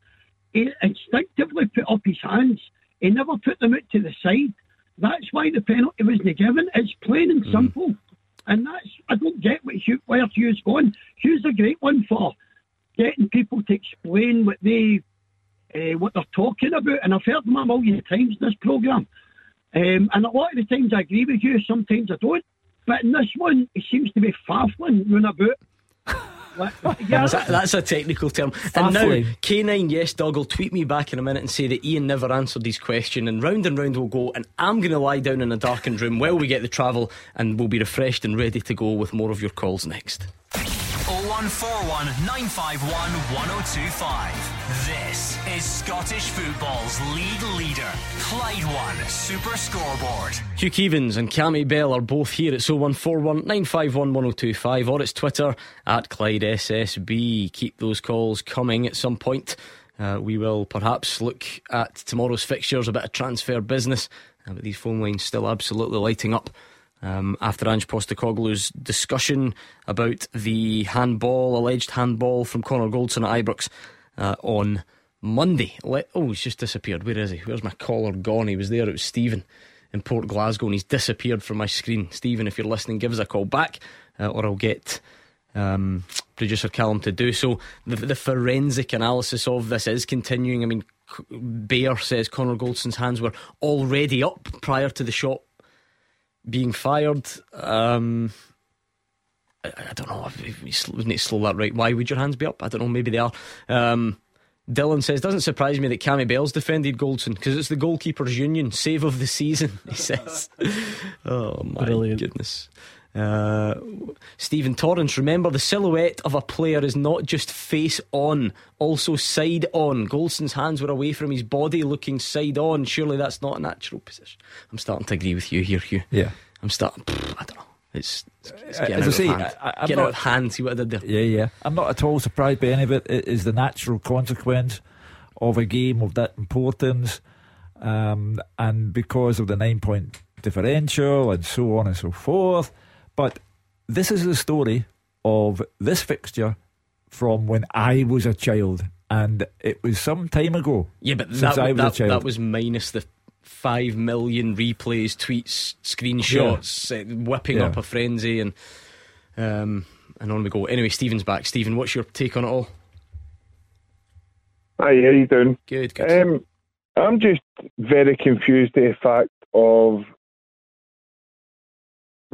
He instinctively put up his hands. He never put them out to the side. That's why the penalty wasn't given. It's plain and simple. Mm. And that's I don't get what Hugh, where Hugh's going. Hugh's a great one for getting people to explain what they uh, what they're talking about. And I've heard them a million times in this programme. Um, and a lot of the times I agree with you, sometimes I don't. But in this one, it seems to be faffling run about. <laughs> yeah. that's, a, that's, a, technical term. Faffling. And now, K9 Yes Dog will tweet me back in a minute and say that Ian never answered his question. And round and round we'll go. And I'm going to lie down in a darkened room while we get the travel. And we'll be refreshed and ready to go with more of your calls next. 0141 951 1025. This is Scottish football's league leader, Clyde One Super Scoreboard. Hugh Keevins and Cammy Bell are both here. It's 0141 951 1025 or it's Twitter at Clyde SSB. Keep those calls coming at some point. Uh, we will perhaps look at tomorrow's fixtures, a bit of transfer business, uh, but these phone lines still absolutely lighting up um, after Ange Postecoglou's discussion about the handball, alleged handball from Connor Goldson at Ibrox uh, on Monday. Let, oh, he's just disappeared. Where is he? Where's my caller gone? He was there. It was Stephen in Port Glasgow, and he's disappeared from my screen. Stephen, if you're listening, give us a call back, uh, or I'll get um, producer Callum to do so. The, the, forensic analysis of this is continuing. I mean, Bayer says Connor Goldson's hands were already up prior to the shot being fired. Um, I, I, don't know if, we need to slow that right. Why would your hands be up? I don't know. Maybe they are. Um, Dylan says, doesn't surprise me that Cammy Bell's defended Goldson because it's the goalkeepers' union save of the season. <laughs> He says, <laughs> "Oh my Brilliant. goodness." Uh, Stephen Torrance, remember the silhouette of a player is not just face on, also side on. Goldson's hands were away from his body, looking side on. Surely that's not a natural position. I'm starting to agree with you here, Hugh. Yeah. I'm starting, I don't know. It's, it's getting, uh, out, say, of hand. I, getting not, out of hand. See what I did there. Yeah, yeah. I'm not at all surprised by any of it. It is the natural consequence of a game of that importance. Um, and because of the nine point differential and so on and so forth. But this is the story of this fixture from when I was a child, and it was some time ago. Yeah, but that, that, that, was minus the five million replays, tweets, screenshots, yeah. uh, whipping yeah. up a frenzy, and um, and on we go. Anyway, Stephen's back. Stephen, what's your take on it all? Hi, how you doing? Good, good. Um, I'm just very confused at the fact of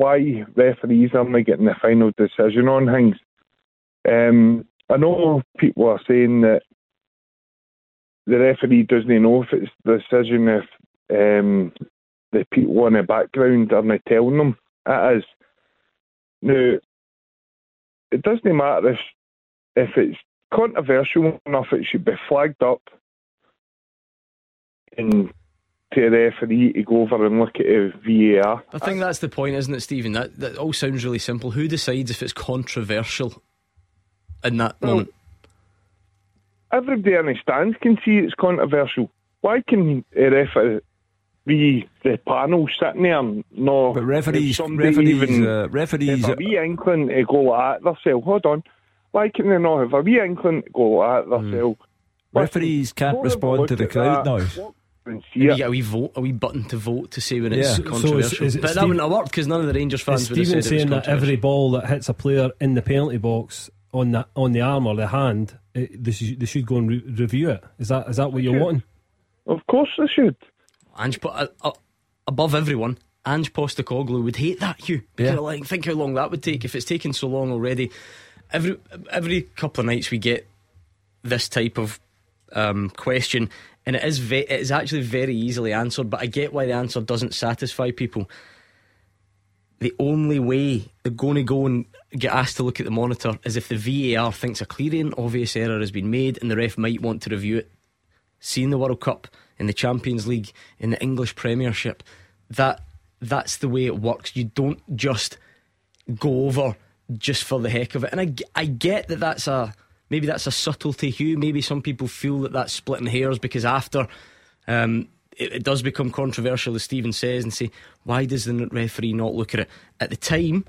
why referees aren't getting the final decision on things. Um, I know people are saying that the referee doesn't know if it's the decision if um, the people in the background are not telling them it is. Now, it doesn't matter if if it's controversial enough, it should be flagged up and to a referee to go over and look at a VAR. I think that's the point, isn't it, Stephen? That that all sounds really simple. Who decides if it's controversial in that well, moment? Everybody in the stands can see it's controversial. Why can a referee, be the panel sitting there, no? But referees, referees, even uh, referees, have a wee inkling to go at themselves. Hold on, why can they not have a wee inkling to go at themselves? Mm. Referees can't respond to the crowd noise. Maybe get a wee vote, a wee button to vote to say when it's yeah. controversial. So is, is but Steve, that wouldn't have worked because none of the Rangers fans would have said saying that every ball that hits a player in the penalty box on the on the arm or the hand, it, they, should, they should go and re- review it. Is that is that what you're yeah. wanting? Of course they should. Ange, uh, uh, above everyone, Ange Postecoglou would hate that. You, yeah. like, think how long that would take if it's taken so long already. Every every couple of nights we get this type of um, question and it is ve- it is actually very easily answered. But I get why the answer doesn't satisfy people. The only way they're going to go and get asked to look at the monitor is if the VAR thinks a clear and obvious error has been made, and the ref might want to review it. seeing the World Cup, in the Champions League, in the English Premiership, that that's the way it works. You don't just go over just for the heck of it. And I, I get that that's a maybe that's a subtlety, Hugh. Maybe some people feel that that's splitting hairs because after um, it, it, does become controversial, as Stephen says, and say, why does the referee not look at it? At the time,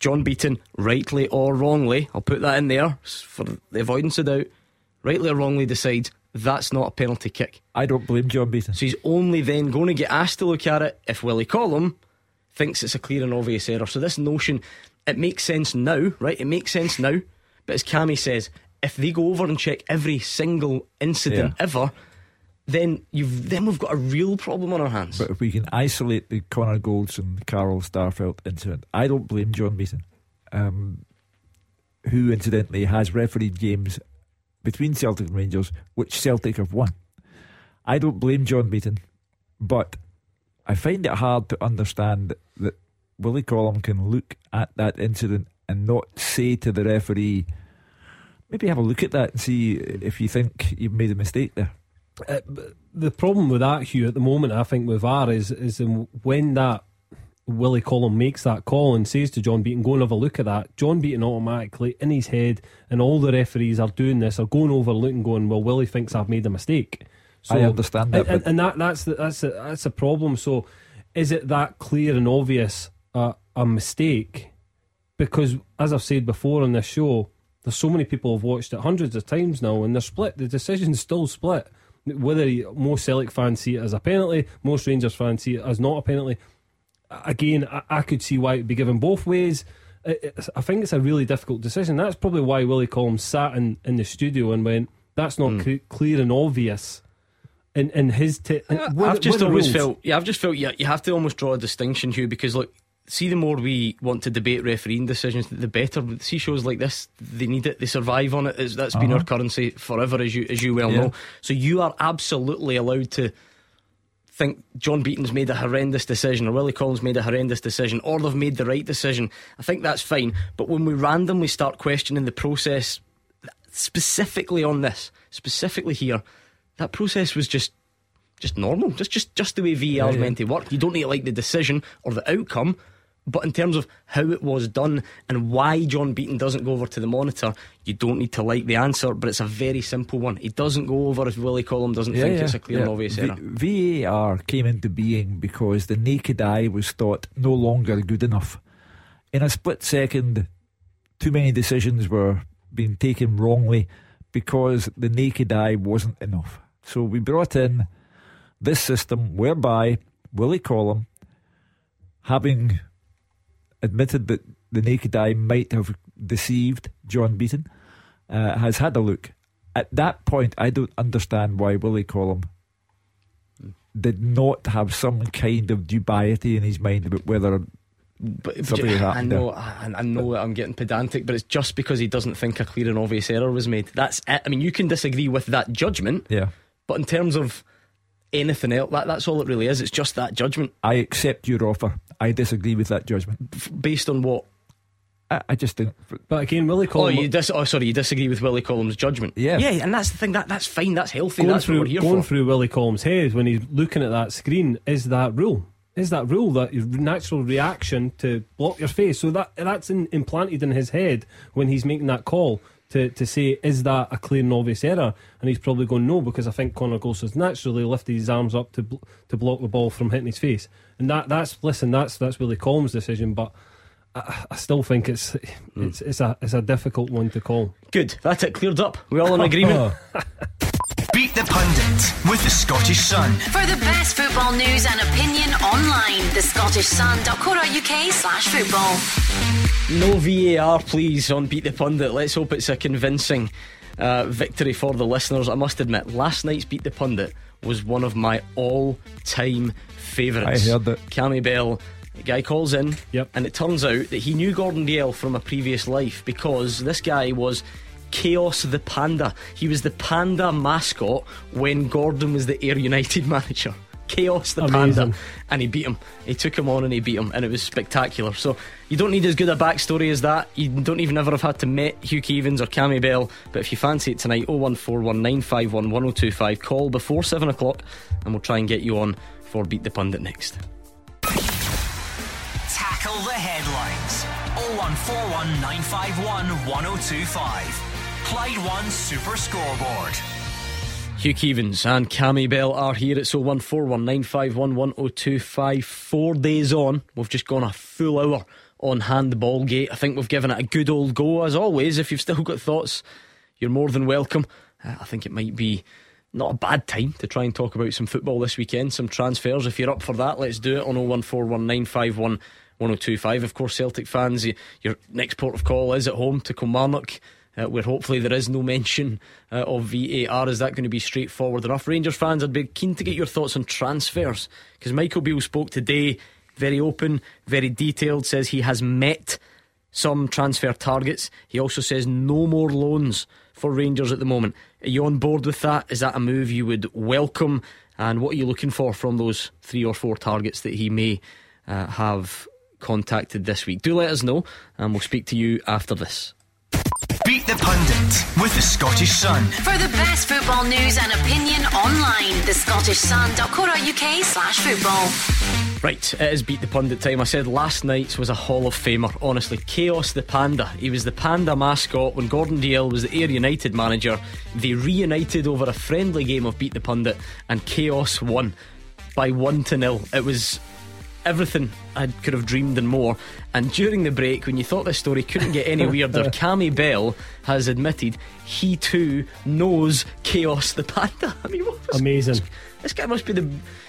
John Beaton, rightly or wrongly, I'll put that in there for the avoidance of doubt, rightly or wrongly decides that's not a penalty kick. I don't blame John Beaton. So he's only then going to get asked to look at it if Willie Collum thinks it's a clear and obvious error. So this notion, it makes sense now, right? It makes sense now. But as Cammy says, if they go over and check every single incident yeah. ever, then you've then we've got a real problem on our hands. But if we can isolate the Connor Golds and Carl Starfelt incident, I don't blame John Beaton, um, who incidentally has refereed games between Celtic and Rangers, which Celtic have won. I don't blame John Beaton, but I find it hard to understand that Willie Collum can look at that incident and not say to the referee, maybe have a look at that and see if you think you've made a mistake there. Uh, the problem with that, Hugh, at the moment, I think with VAR is is when that Willie Collum makes that call and says to John Beaton, go and have a look at that. John Beaton automatically, in his head, and all the referees are doing this, are going over, looking, going, well, Willie thinks I've made a mistake. So, I understand that. And, and, that, that's, the, that's, a, that's a problem. So is it that clear and obvious uh, a mistake? Because, as I've said before on this show, there's so many people have watched it hundreds of times now, and they're split. The decision's still split. Whether most Celtic fans see it as a penalty, most Rangers fans see it as not a penalty again, I, I could see why it'd be given both ways. It, I think it's a really difficult decision. That's probably why Willie Collum sat in, in the studio and went, "That's not mm. cl- clear and obvious." In, in his, t- in, I've just always felt, yeah, I've just felt, yeah, you have to almost draw a distinction, Hugh, because look, see, the more we want to debate refereeing decisions, the better. See shows like this, they need it, they survive on it. It's, that's uh-huh. been our currency forever, as you as you well yeah. know. So you are absolutely allowed to think John Beaton's made a horrendous decision or Willie Collum's made a horrendous decision or they've made the right decision, I think that's fine. But when we randomly start questioning the process, specifically on this, specifically here, that process was just just normal, just just just the way VAR is yeah, meant to work. You don't need to like the decision or the outcome, but in terms of how it was done and why John Beaton doesn't go over to the monitor, you don't need to like the answer, but it's a very simple one. He doesn't go over if Willie Collum doesn't yeah, think yeah, it's a clear yeah. and obvious v- error. VAR came into being because the naked eye was thought no longer good enough. In a split second, too many decisions were being taken wrongly because the naked eye wasn't enough. So we brought in this system whereby Willie Collum, having admitted that the naked eye might have deceived John Beaton, uh, has had a look. At that point, I don't understand why Willie Collum did not have some kind of dubiety in his mind about whether but, something. I know, I, I know that I'm getting pedantic, but it's just because he doesn't think a clear and obvious error was made. That's it. I mean, you can disagree with that judgment, yeah. But in terms of anything else. That, that's all it really is. It's just that judgment. I accept your offer. I disagree with that judgment. F- based on what? I, I just think. But again, Willie oh, Collum. Oh, you dis- oh, sorry, you disagree with Willie Collum's judgment. Yeah, yeah, and that's the thing. That that's fine. That's healthy. Going that's through, what we're here going for. through Willie Collum's head when he's looking at that screen is that rule. Is that rule that your natural reaction to block your face? So that that's in, implanted in his head when he's making that call to, to say, is that a clear and obvious error? And he's probably going, no, because I think Connor Goldson naturally lifted his arms up to to block the ball from hitting his face. And that that's listen, that's that's Willie Collum's decision, but I, I still think it's mm. it's it's a it's a difficult one to call. Good, that's it cleared up. We all in agreement. <laughs> Beat the Pundit with the Scottish Sun. For the best football news and opinion online, thescottishsun.co.uk slash football. No VAR, please, on Beat the Pundit. Let's hope it's a convincing uh, victory for the listeners. I must admit, last night's Beat the Pundit was one of my all time favourites. I heard that. Cammy Bell. A guy calls in, yep. and it turns out that he knew Gordon Dalziel from a previous life because this guy was Chaos the Panda. He was the Panda mascot when Gordon was the Ayr United <laughs> manager. Chaos the Amazing. Panda, and he beat him. He took him on and he beat him, and it was spectacular. So you don't need as good a backstory as that. You don't even ever have had to meet Hugh Keevins or Cammy Bell. But if you fancy it tonight, 01419511025, call before 7 o'clock, and we'll try and get you on for Beat the Pundit next. Tackle the headlines. 0141 951 1025. Clyde One Super Scoreboard. Hugh Keevins and Cammy Bell are here. It's 01419511025. Four days on, we've just gone a full hour on Handball Gate. I think we've given it a good old go, as always. If you've still got thoughts, you're more than welcome. Uh, I think it might be not a bad time to try and talk about some football this weekend, some transfers. If you're up for that, let's do it on 01419511025. Of course, Celtic fans, your next port of call is at home to Kilmarnock. Uh, where hopefully there is no mention uh, of VAR. Is that going to be straightforward enough? Rangers fans, I'd be keen to get your thoughts on transfers because Michael Beale spoke today, very open, very detailed, says he has met some transfer targets. He also says no more loans for Rangers at the moment. Are you on board with that? Is that a move you would welcome? And what are you looking for from those three or four targets that he may uh, have contacted this week? Do let us know, and we'll speak to you after this. Beat the Pundit with the Scottish Sun. For the best football news and opinion online, thescottishsun.co.uk slash football. Right, it is Beat the Pundit time. I said last night's was a Hall of Famer, honestly. Chaos the Panda. He was the Panda mascot when Gordon Dalziel was the Ayr United manager. They reunited over a friendly game of Beat the Pundit, and Chaos won by 1 to 0. It was everything I could have dreamed and more. And during the break, when you thought this story couldn't get any weirder, <laughs> Cammy Bell has admitted he too knows Chaos the Panda. <laughs> I mean, what was Amazing. This guy must be the.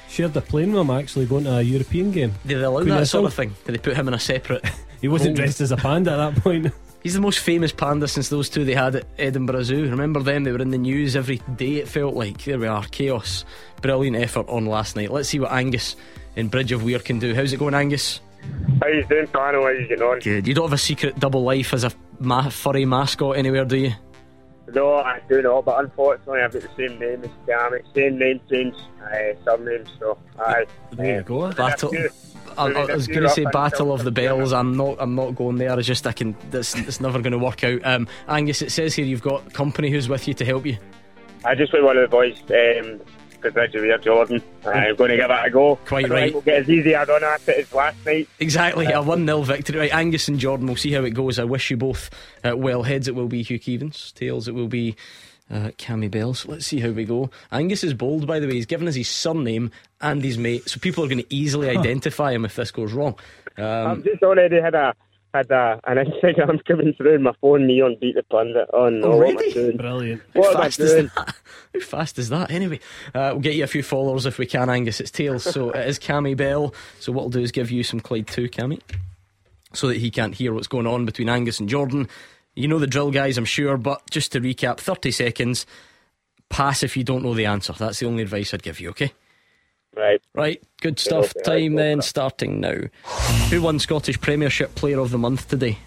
Shared the plane with him actually going to a European game. Do they allow Queen that sort of thing? Do they put him in a separate. <laughs> He wasn't dressed as a panda at that point. He's the most famous panda since those two they had at Edinburgh Zoo. Remember them? They were in the news every day, it felt like. There we are, chaos. Brilliant effort on last night. Let's see what Angus in Bridge of Weir can do. How's it going, Angus? How you doing, Tano? How you getting on? Good. You don't have a secret double life as a ma- furry mascot anywhere, do you? No, I do not, but unfortunately I've got the same name as Cammy. Same name change, uh, surname, so aye. There you go. Battle. I, I was going to say Battle of the Bells. I'm not. I'm not going there. It's just I can. It's, it's never going to work out. Um, Angus, it says here you've got company who's with you to help you. I just with one of the boys, um, because Richard Weir Jordan. I'm going to give it a go. Quite right. We'll get as easy a run at it as last night. Exactly, a 1 0 victory. Right, Angus and Jordan, we'll see how it goes. I wish you both uh, well. Heads, it will be Hugh Keevins. Tails, it will be uh, Cammy Bell. So let's see how we go. Angus is bold, by the way. He's given us his surname and his mate, so people are going to easily <laughs> identify him if this goes wrong. Um, I've just already had a had a, an Instagram <laughs> coming through on my phone, Neon Beat the Pundit. Oh no, what am I Already? doing? Brilliant. how What am I fast is doing? that? How fast is that? Anyway, uh, we'll get you a few followers if we can, Angus. It's Tails, so it is Cammy Bell. So what we'll do is give you some Clyde 2, Cammy, so that he can't hear what's going on between Angus and Jordan. You know the drill, guys, I'm sure, but just to recap 30 seconds. Pass if you don't know the answer. That's the only advice I'd give you, okay? Right. Right, good stuff. Time right, then starting now. Who won Scottish Premiership Player of the Month today?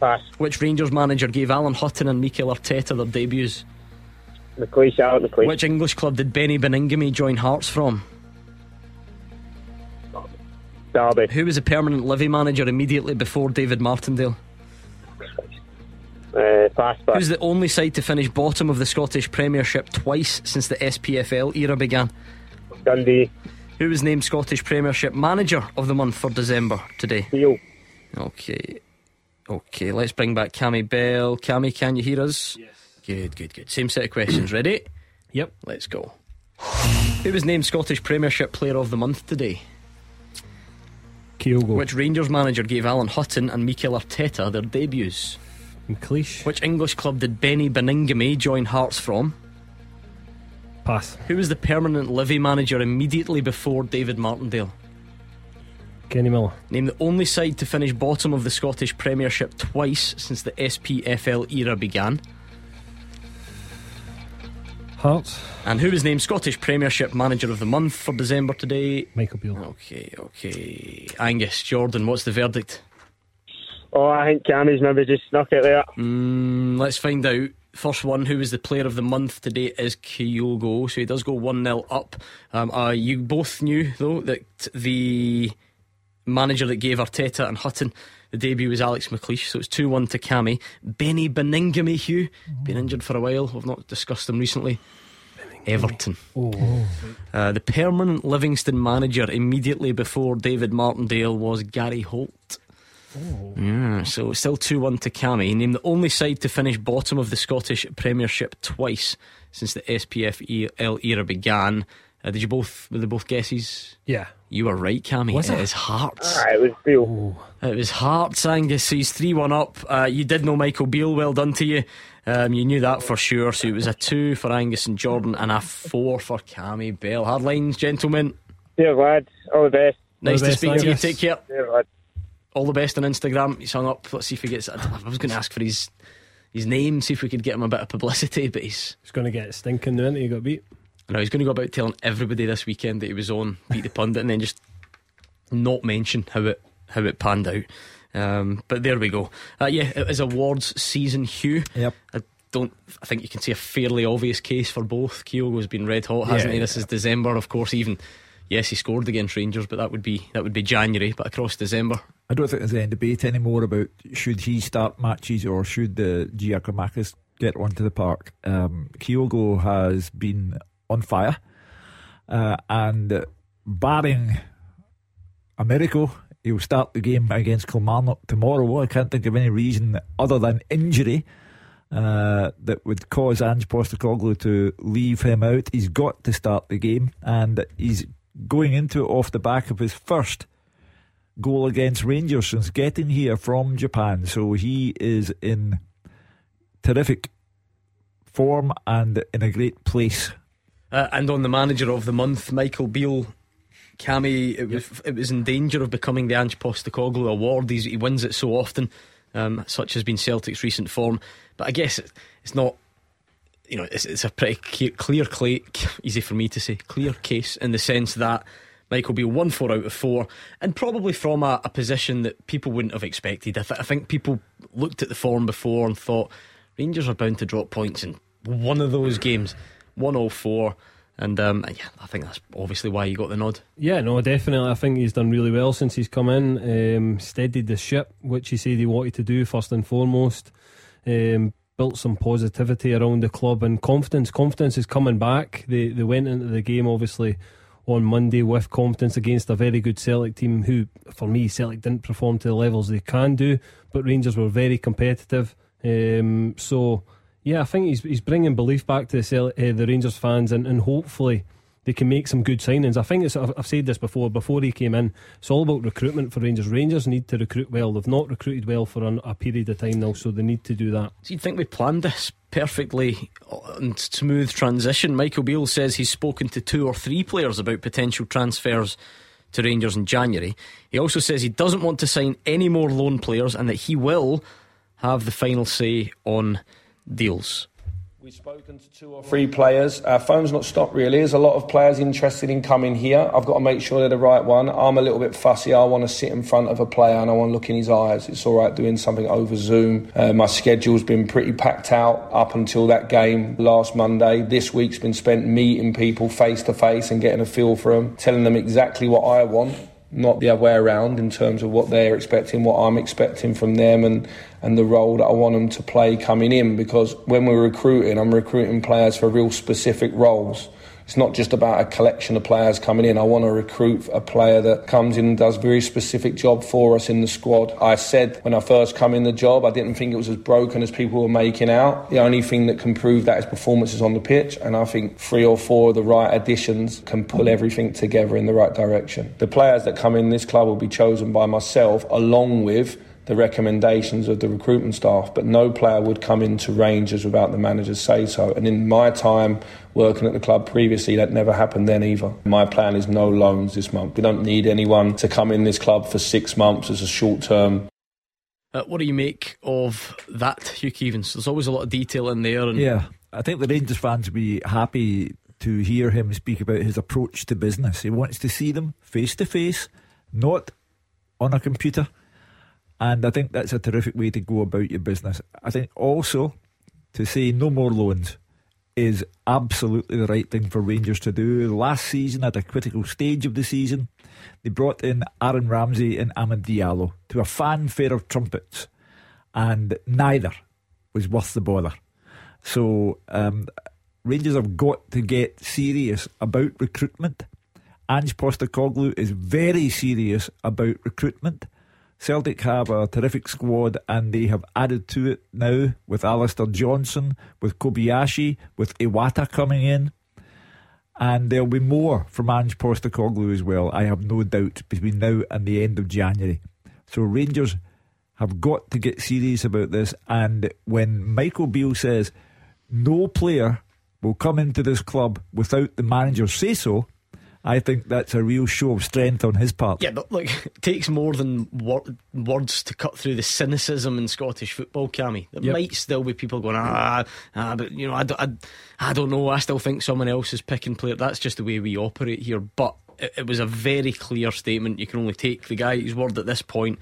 Pass. Which Rangers manager gave Alan Hutton and Mikel Arteta their debuts? McLeish McLeish. Which English club did Beni Baningime join Hearts from? Derby. Who was a permanent Livy manager immediately before David Martindale? Uh, pass, pass. Who's the only side to finish bottom of the Scottish Premiership twice since the SPFL era began? Dundee. Who was named Scottish Premiership Manager of the Month for December today? Beale. Okay. Okay, let's bring back Cammy Bell. Cammy, can you hear us? Yes. Good, good, good. Same set of questions. Ready? Yep. Let's go. Who was named Scottish Premiership Player of the Month today? Kyogo. Which Rangers manager gave Alan Hutton and Mikel Arteta their debuts? McLeish. Which English club did Beni Baningime join Hearts from? Pass. Who was the permanent Livy manager immediately before David Martindale? Kenny Miller. Name the only side to finish bottom of the Scottish Premiership twice since the SPFL era began. Hearts. And who was named Scottish Premiership Manager of the Month for December today? Michael Beale. Okay, okay. Angus, Jordan, what's the verdict? Oh, I think Cammy's maybe just snuck it there. Mm, let's find out. First one, who was the player of the month today, is Kyogo. So he does go 1 0 up. Um, uh, you both knew, though, that the manager that gave Arteta and Hutton the debut was Alex McLeish, so it's 2 1 to Cammy. Beni Baningime Hugh, been injured for a while. We've not discussed him recently. Everton. Oh. Uh, the permanent Livingston manager immediately before David Martindale was Gary Holt. Yeah, so still 2 1 to Cammy. He named the only side to finish bottom of the Scottish Premiership twice since the SPFL era began. Uh, did you both, were they both guesses? Yeah. You were right, Cammy. Was it it? is Hearts. Ah, it was Bill. It was Hearts, Angus. So he's 3 1 up. Uh, you did know Michael Beale, well done to you. Um, you knew that for sure. So it was a 2 for Angus and Jordan and a 4 for Cammy Bell. Hard lines, gentlemen. Yeah, lads, all the best. Nice the to best, speak to you. Take care. Dear lads. All the best on Instagram. He's hung up. Let's see if he gets. I was going to ask for his his name, see if we could get him a bit of publicity, but he's. He's going to get stinking now, isn't he? He got beat. No, he's going to go about telling everybody this weekend that he was on Beat the Pundit and then just not mention how it how it panned out. Um, but there we go. Uh, yeah, it is awards season, Hugh. Yep. I don't. I think you can see a fairly obvious case for both. Kyogo's been red hot, hasn't Yeah, he? This is December, of course. Even yes, he scored against Rangers, but that would be that would be January. But across December, I don't think there's any debate anymore about should he start matches or should the Giakoumakis get onto the park. Um, Kyogo has been on fire, uh, and barring a miracle, he'll start the game against Kilmarnock tomorrow. I can't think of any reason other than injury. Uh, that would cause Ange Postecoglou to leave him out. He's got to start the game, and he's going into it off the back of his first goal against Rangers since getting here from Japan. So he is in terrific form and in a great place. uh, and on the manager of the month, Michael Beale. Cammy, it was it was in danger of becoming the Ange Postecoglou award. He's, he wins it so often, um, such has been Celtic's recent form. But I guess it, it's not. You know, it's, it's a pretty clear, clear clay, <laughs> easy for me to say, clear case in the sense that Michael Beale won four out of four, and probably from a, a position that people wouldn't have expected. I, th- I think people looked at the form before and thought Rangers are bound to drop points in one of those games, one all four. And um, yeah, I think that's obviously why he got the nod. Yeah, no, definitely. I think he's done really well since he's come in. Um, steadied the ship, which he said he wanted to do first and foremost. Um, built some positivity around the club and confidence. Confidence is coming back. They they went into the game obviously on Monday with confidence against a very good Celtic team. Who, for me, Celtic didn't perform to the levels they can do, but Rangers were very competitive. Um, so yeah, I think he's he's bringing belief back to the uh, the Rangers fans, and, and hopefully they can make some good signings. I think it's I've, said this before. Before he came in, it's all about recruitment for Rangers. Rangers need to recruit well. They've not recruited well for an, a period of time now, so they need to do that. So you'd think we planned this perfectly and smooth transition. Michael Beale says he's spoken to two or three players about potential transfers to Rangers in January. He also says he doesn't want to sign any more loan players and that he will have the final say on deals. We've spoken to two or three players. Our phone's not stopped really. There's a lot of players interested in coming here. I've got to make sure they're the right one. I'm a little bit fussy. I want to sit in front of a player and I want to look in his eyes. It's all right doing something over Zoom. Uh, my schedule's been pretty packed out up until that game last Monday. This week's been spent meeting people face to face and getting a feel for them, telling them exactly what I want not the other way around in terms of what they're expecting, what I'm expecting from them, and, and the role that I want them to play coming in. Because when we're recruiting, I'm recruiting players for real specific roles. It's not just about a collection of players coming in. I want to recruit a player that comes in and does a very specific job for us in the squad. I said when I first come in the job, I didn't think it was as broken as people were making out. The only thing that can prove that is performances on the pitch, and I think three or four of the right additions can pull everything together in the right direction. The players that come in this club will be chosen by myself along with the recommendations of the recruitment staff, but no player would come into Rangers without the manager's say so. And in my time working at the club previously, that never happened then either. My plan is no loans this month. We don't need anyone to come in this club for six months as a short term. Uh, what do you make of that, Hugh Keevins? There's always a lot of detail in there. And Yeah, I think the Rangers fans will be happy to hear him speak about his approach to business. He wants to see them face to face, not on a computer. And I think that's a terrific way to go about your business. I think also to say no more loans is absolutely the right thing for Rangers to do. Last season, at a critical stage of the season, they brought in Aaron Ramsey and Amad Diallo to a fanfare of trumpets, and neither was worth the bother. So, um, Rangers have got to get serious about recruitment. Ange Postecoglou is very serious about recruitment. Celtic have a terrific squad and they have added to it now with Alistair Johnston, with Kobayashi, with Iwata coming in. And there'll be more from Ange Postecoglou as well, I have no doubt, between now and the end of January. So Rangers have got to get serious about this. And when Michael Beale says no player will come into this club without the manager say so, I think that's a real show of strength on his part. Yeah, but look, <laughs> it takes more than wor- words to cut through the cynicism in Scottish football, Cammy. There Yep. might still be people going, ah, ah but you know, I, don't- I, I don't know. I still think someone else is picking player. That's just the way we operate here. But it, it was a very clear statement. You can only take the guy's word at this point.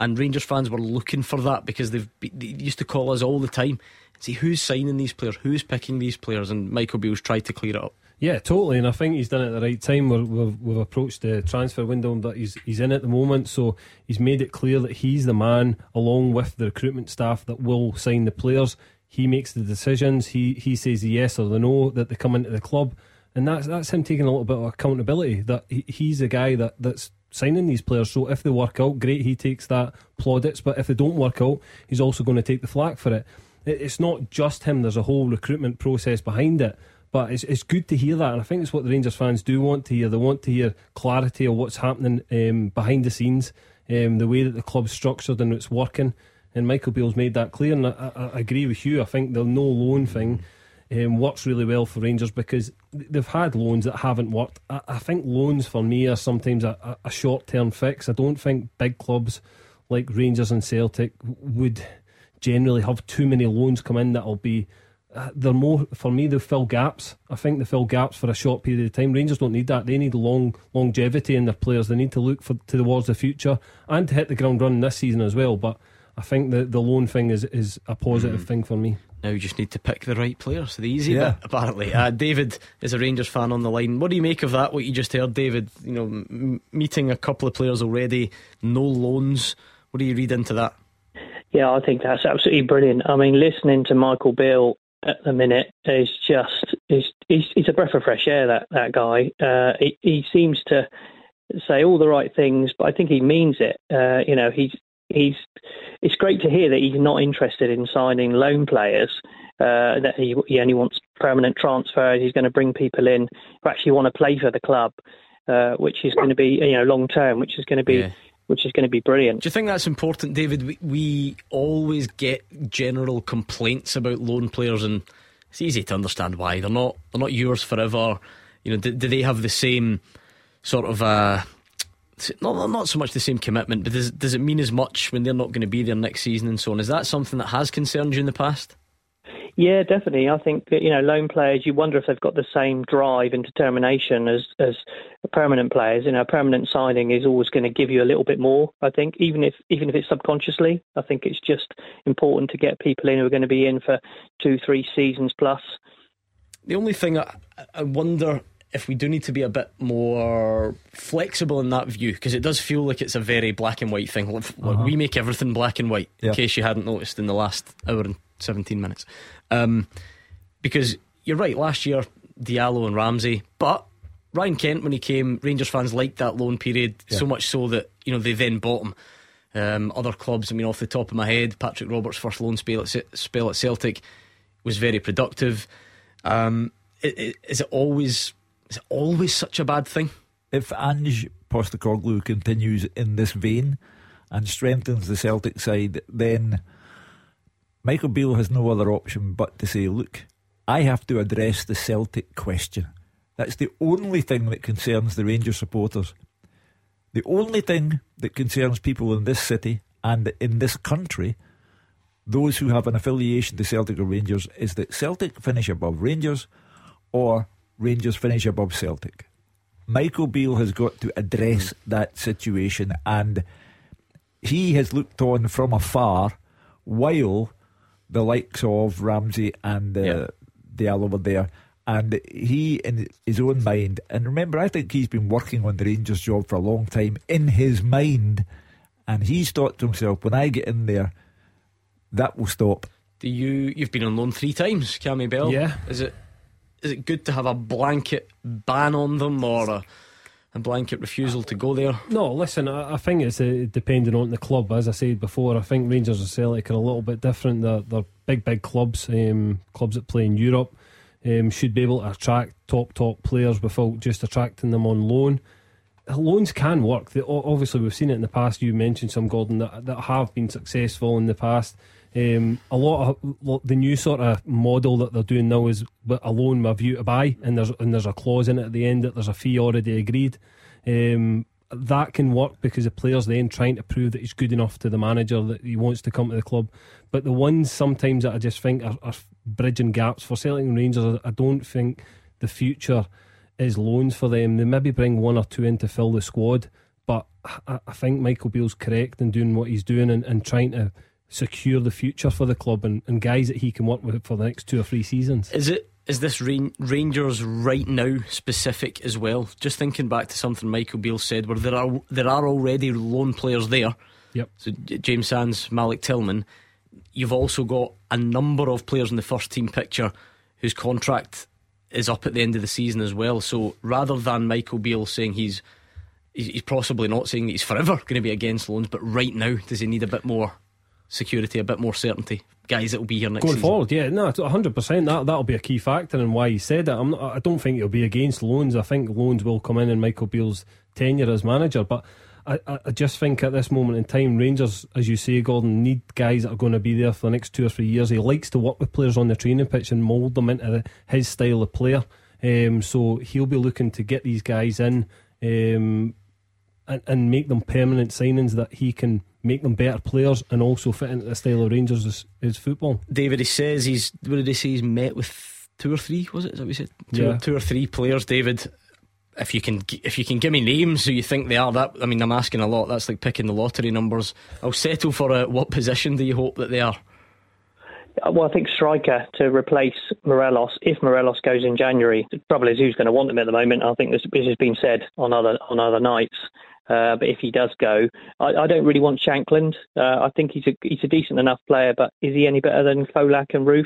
And Rangers fans were looking for that because they've be, they used to call us all the time and say who's signing these players, who's picking these players, and Michael Beale's tried to clear it up. Yeah, totally, and I think he's done it at the right time. We've, we've approached the transfer window that he's he's in at the moment, so he's made it clear that he's the man, along with the recruitment staff, that will sign the players. He makes the decisions. He he says the yes or the no that they come into the club, and that's that's him taking a little bit of accountability. That he, he's the guy that that's signing these players. So if they work out, great, he takes that plaudits. But if they don't work out, he's also going to take the flak for. It- It's not just him. There's a whole recruitment process behind it. But it's, it's good to hear that, and I think it's what the Rangers fans do want to hear. They want to hear clarity of what's happening um, behind the scenes, um, the way that the club's structured and it's working. And Michael Beale's made that clear, and I, I, I agree with you. I think the no loan thing um, works really well for Rangers because they've had loans that haven't worked. I, I think loans for me are sometimes a, a, a short term fix. I don't think big clubs like Rangers and Celtic would generally have too many loans come in that'll be. Uh, they're more for me. They fill gaps. I think they fill gaps for a short period of time. Rangers don't need that. They need long longevity in their players. They need to look for towards the future and to hit the ground running this season as well. But I think the the loan thing is is a positive thing for me. Now you just need to pick the right players. The easy Yeah. bit, apparently. Uh, David is a Rangers fan on the line. What do you make of that? What you just heard, David? You know, m- meeting a couple of players already, no loans. What do you read into that? Yeah, I think that's absolutely brilliant. I mean, listening to Michael Beale at the minute is just is he's, he's a breath of fresh air. That that guy, uh, he, he seems to say all the right things, but I think he means it. Uh, you know, he's he's it's great to hear that he's not interested in signing loan players. Uh, that he, he only wants permanent transfers. He's going to bring people in who actually want to play for the club, uh, which is going to be you know long term, which is going to be Yeah. Which is going to be brilliant. Do you think that's important, David? We, we always get general complaints about loan players, and it's easy to understand why they're not. They're not yours forever. You know, do, do they have the same sort of? Uh, not not so much the same commitment, but does does it mean as much when they're not going to be there next season and so on? Is that something that has concerned you in the past? Yeah, definitely. I think that, you know loan players. You wonder if they've got the same drive and determination as as permanent players. You know, permanent signing is always going to give you a little bit more. I think, even if even if it's subconsciously. I think it's just important to get people in who are going to be in for two, three seasons plus. The only thing I, I wonder if we do need to be a bit more flexible in that view because it does feel like it's a very black and white thing. Like, Uh-huh. We make everything black and white. In case you hadn't noticed in the last hour and seventeen minutes, um, because you're right. Last year, Diallo and Ramsey, but Ryan Kent when he came, Rangers fans liked that loan period Yeah. so much so that you know they then bought him. Um, other clubs, I mean, off the top of my head, Patrick Roberts' first loan spell at, spell at Celtic was very productive. Um, i- i- is it always is it always such a bad thing? If Ange Postecoglou continues in this vein and strengthens the Celtic side, then Michael Beale has no other option but to say, look, I have to address the Celtic question. That's the only thing that concerns the Rangers supporters. The only thing that concerns people in this city and in this country, those who have an affiliation to Celtic or Rangers, is that Celtic finish above Rangers or Rangers finish above Celtic. Michael Beale has got to address hmm. that situation and he has looked on from afar while the likes of Ramsey and the Yeah. Diallo were there. And he, in his own mind, and remember, I think he's been working on the Rangers job for a long time in his mind. And he's thought to himself, when I get in there, that will stop. Do you? You've been on loan three times, Cammy Bell. Yeah. Is it? Is it good to have a blanket ban on them or a, a blanket refusal to go there? No, listen, I, I think it's uh, depending on the club. As I said before, I think Rangers and Celtic are a little bit different. They're, they're big, big clubs, um, clubs that play in Europe, um, should be able to attract top, top players without just attracting them on loan. Loans can work. They, obviously, we've seen it in the past. You mentioned some Gordon that, that have been successful in the past. Um, a lot of the new sort of model that they're doing now is a loan with a view to buy, and there's and there's a clause in it at the end that there's a fee already agreed. Um, that can work because the player's then trying to prove that he's good enough to the manager that he wants to come to the club. But the ones sometimes that I just think are, are bridging gaps for Celtic and Rangers, I don't think the future is loans for them. They maybe bring one or two in to fill the squad, but I, I think Michael Beale's correct in doing what he's doing and, and trying to secure the future for the club and, and guys that he can work with for the next two or three seasons. Is it? Is this Ran- Rangers right now specific as well? Just thinking back to something Michael Beale said, where there are there are already loan players there. Yep. So James Sands, Malik Tillman. You've also got a number of players in the first team picture whose contract is up at the end of the season as well. So rather than Michael Beale saying he's he's he's possibly not saying that he's forever going to be against loans, but right now does he need a bit more security, a bit more certainty? Guys that will be here next Going season. forward, yeah, no, hundred percent. That that'll be a key factor in why he said it. I'm not, I don't think he'll be against loans. I think loans will come in in Michael Beale's tenure as manager. But I, I, I just think at this moment in time, Rangers, as you say, Gordon, need guys that are going to be there for the next two or three years. He likes to work with players on the training pitch and mould them into the, his style of player. Um, so he'll be looking to get these guys in. Um, and, and make them permanent signings that he can make them better players and also fit into the style of Rangers' is, is football. David, he says he's what did he say? He's met with two or three. Was it? Is that what he said? Two, Yeah. two or three players. David, if you can, if you can give me names who you think they are, that I mean, I'm asking a lot. That's like picking the lottery numbers. I'll settle for a, what position do you hope that they are? Uh, Well, I think striker to replace Morelos if Morelos goes in January. The trouble is, who's going to want him at the moment? I think this, this has been said on other on other nights. Uh, but if he does go, I, I don't really want Shankland. Uh, I think he's a he's a decent enough player, but is he any better than Colak and Roofe?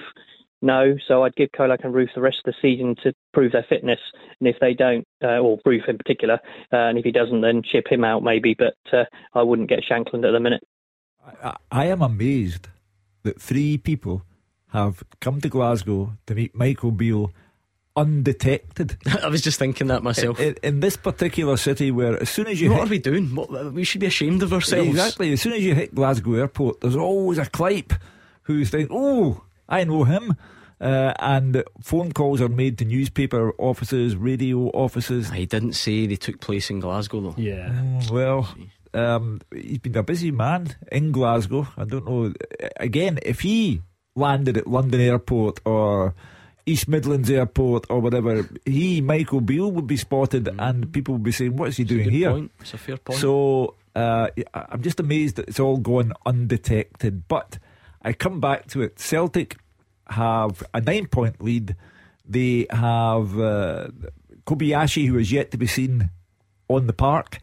No. So I'd give Colak and Roofe the rest of the season to prove their fitness. And if they don't, uh, or Roofe in particular, uh, and if he doesn't, then ship him out maybe. But uh, I wouldn't get Shankland at the minute. I, I am amazed that three people have come to Glasgow to meet Michael Beale undetected. <laughs> I was just thinking that myself. In, in this particular city, where as soon as you what hit, are we doing? What, we should be ashamed of ourselves. Exactly. As soon as you hit Glasgow Airport, there's always a clipe who think, "Oh, I know him," uh, and phone calls are made to newspaper offices, radio offices. He didn't say they took place in Glasgow though. Yeah. Mm, well, um, he's been a busy man in Glasgow. I don't know. Again, if he landed at London Airport or East Midlands Airport or whatever, he, Michael Beale, would be spotted and people would be saying, What is he doing here? point. It's a fair point. So uh, I'm just amazed that it's all gone undetected. But I come back to it. Celtic have a nine point lead. They have uh, Kobayashi, who is yet to be seen on the park.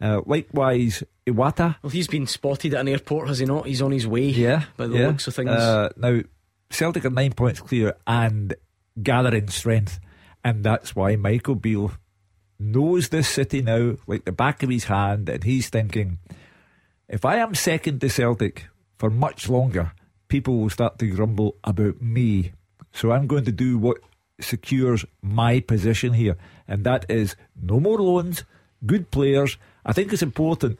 Uh, likewise, Iwata. well, he's been spotted at an airport, has he not? He's on his way. Yeah, by the yeah. looks of things. Uh, now, Celtic are nine points clear and gathering strength, and that's why Michael Beale knows this city now like the back of his hand, and he's thinking, if I am second to Celtic for much longer, people will start to grumble about me. So I'm going to do what secures my position here, and that is no more loans, good players. I think it's important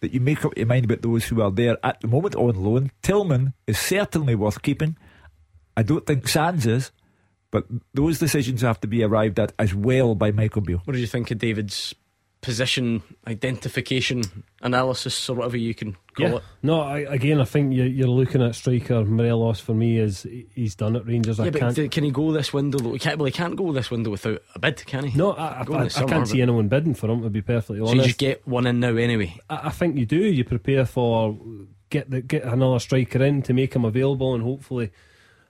that you make up your mind about those who are there at the moment on loan. Tillman is certainly worth keeping. I don't think Sands is, but those decisions have to be arrived at as well by Michael Beale. What did you think of David's position identification analysis or whatever you can call Yeah. it? No, I, again, I think you're, you're looking at striker Morelos for me is he's done at Rangers. I but can't. th- can he go this window? Though? He can't, well, he can't go this window without a bid, can he? no, I, I, Go in I, summer, can't see anyone bidding for him. To be perfectly honest, So you just get one in now anyway. I, I think you do. You prepare for get the get another striker in to make him available, and hopefully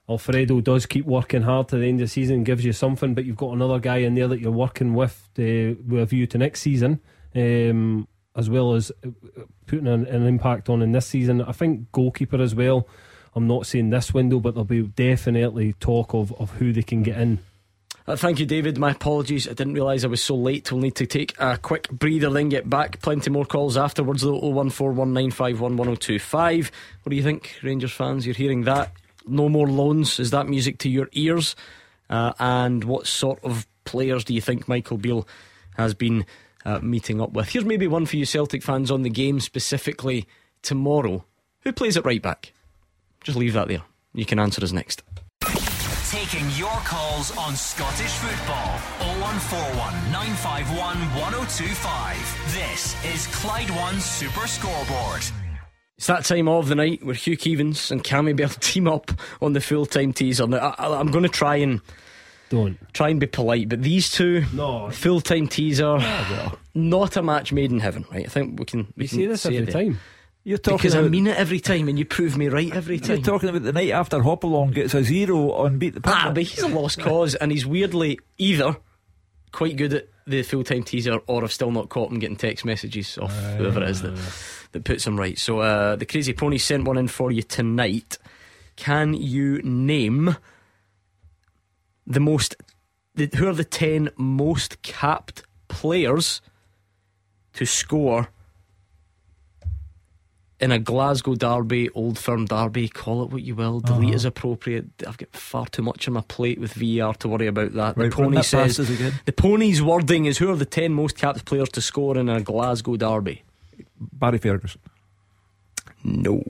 Alfredo does keep working hard to the end of the season gives you something. But you've got another guy in there that you're working with uh, with a view to next season. Um, as well as uh, putting an, an impact on in this season. I think goalkeeper as well. I'm not saying this window, but there'll be definitely talk of, of who they can get in. Uh, thank you, David. My apologies. I didn't realise I was so late. We'll need to take a quick breather, then get back. Plenty more calls afterwards, though. 01419511025. What do you think, Rangers fans? You're hearing that. No more loans. Is that music to your ears? Uh, and what sort of players do you think Michael Beale has been uh, meeting up with? Here's maybe one for you Celtic fans on the game specifically tomorrow. Who plays at right back? Just leave that there. You can answer us next. Taking your calls on Scottish football. 0141 951 1025. This is Clyde One Super Scoreboard. It's that time of the night where Hugh Keevins and Cammy Bell team up on the full time teaser. Now, I, am going to try and don't try and be polite, but these two no. full time teaser, not a match made in heaven, right? I think we can. We you can say this every time. You're talking because about, I mean it every time, and you prove me right every time. You're talking about the night after Hopalong gets a zero on beat the. Ah, but he's a lost <laughs> cause, and he's weirdly either quite good at the full time teaser, or I've still not caught him getting text messages off uh, whoever it is that that puts him right. So uh, the crazy pony sent one in for you tonight. Can you name the most? The, who are the ten most capped players to score? in a Glasgow derby, Old Firm derby, call it what you will, delete uh-huh. is appropriate. I've got far too much on my plate with VAR to worry about that. Right, the pony says the pony's wording is who are the ten most capped players to score in a Glasgow derby? Barry Ferguson. No.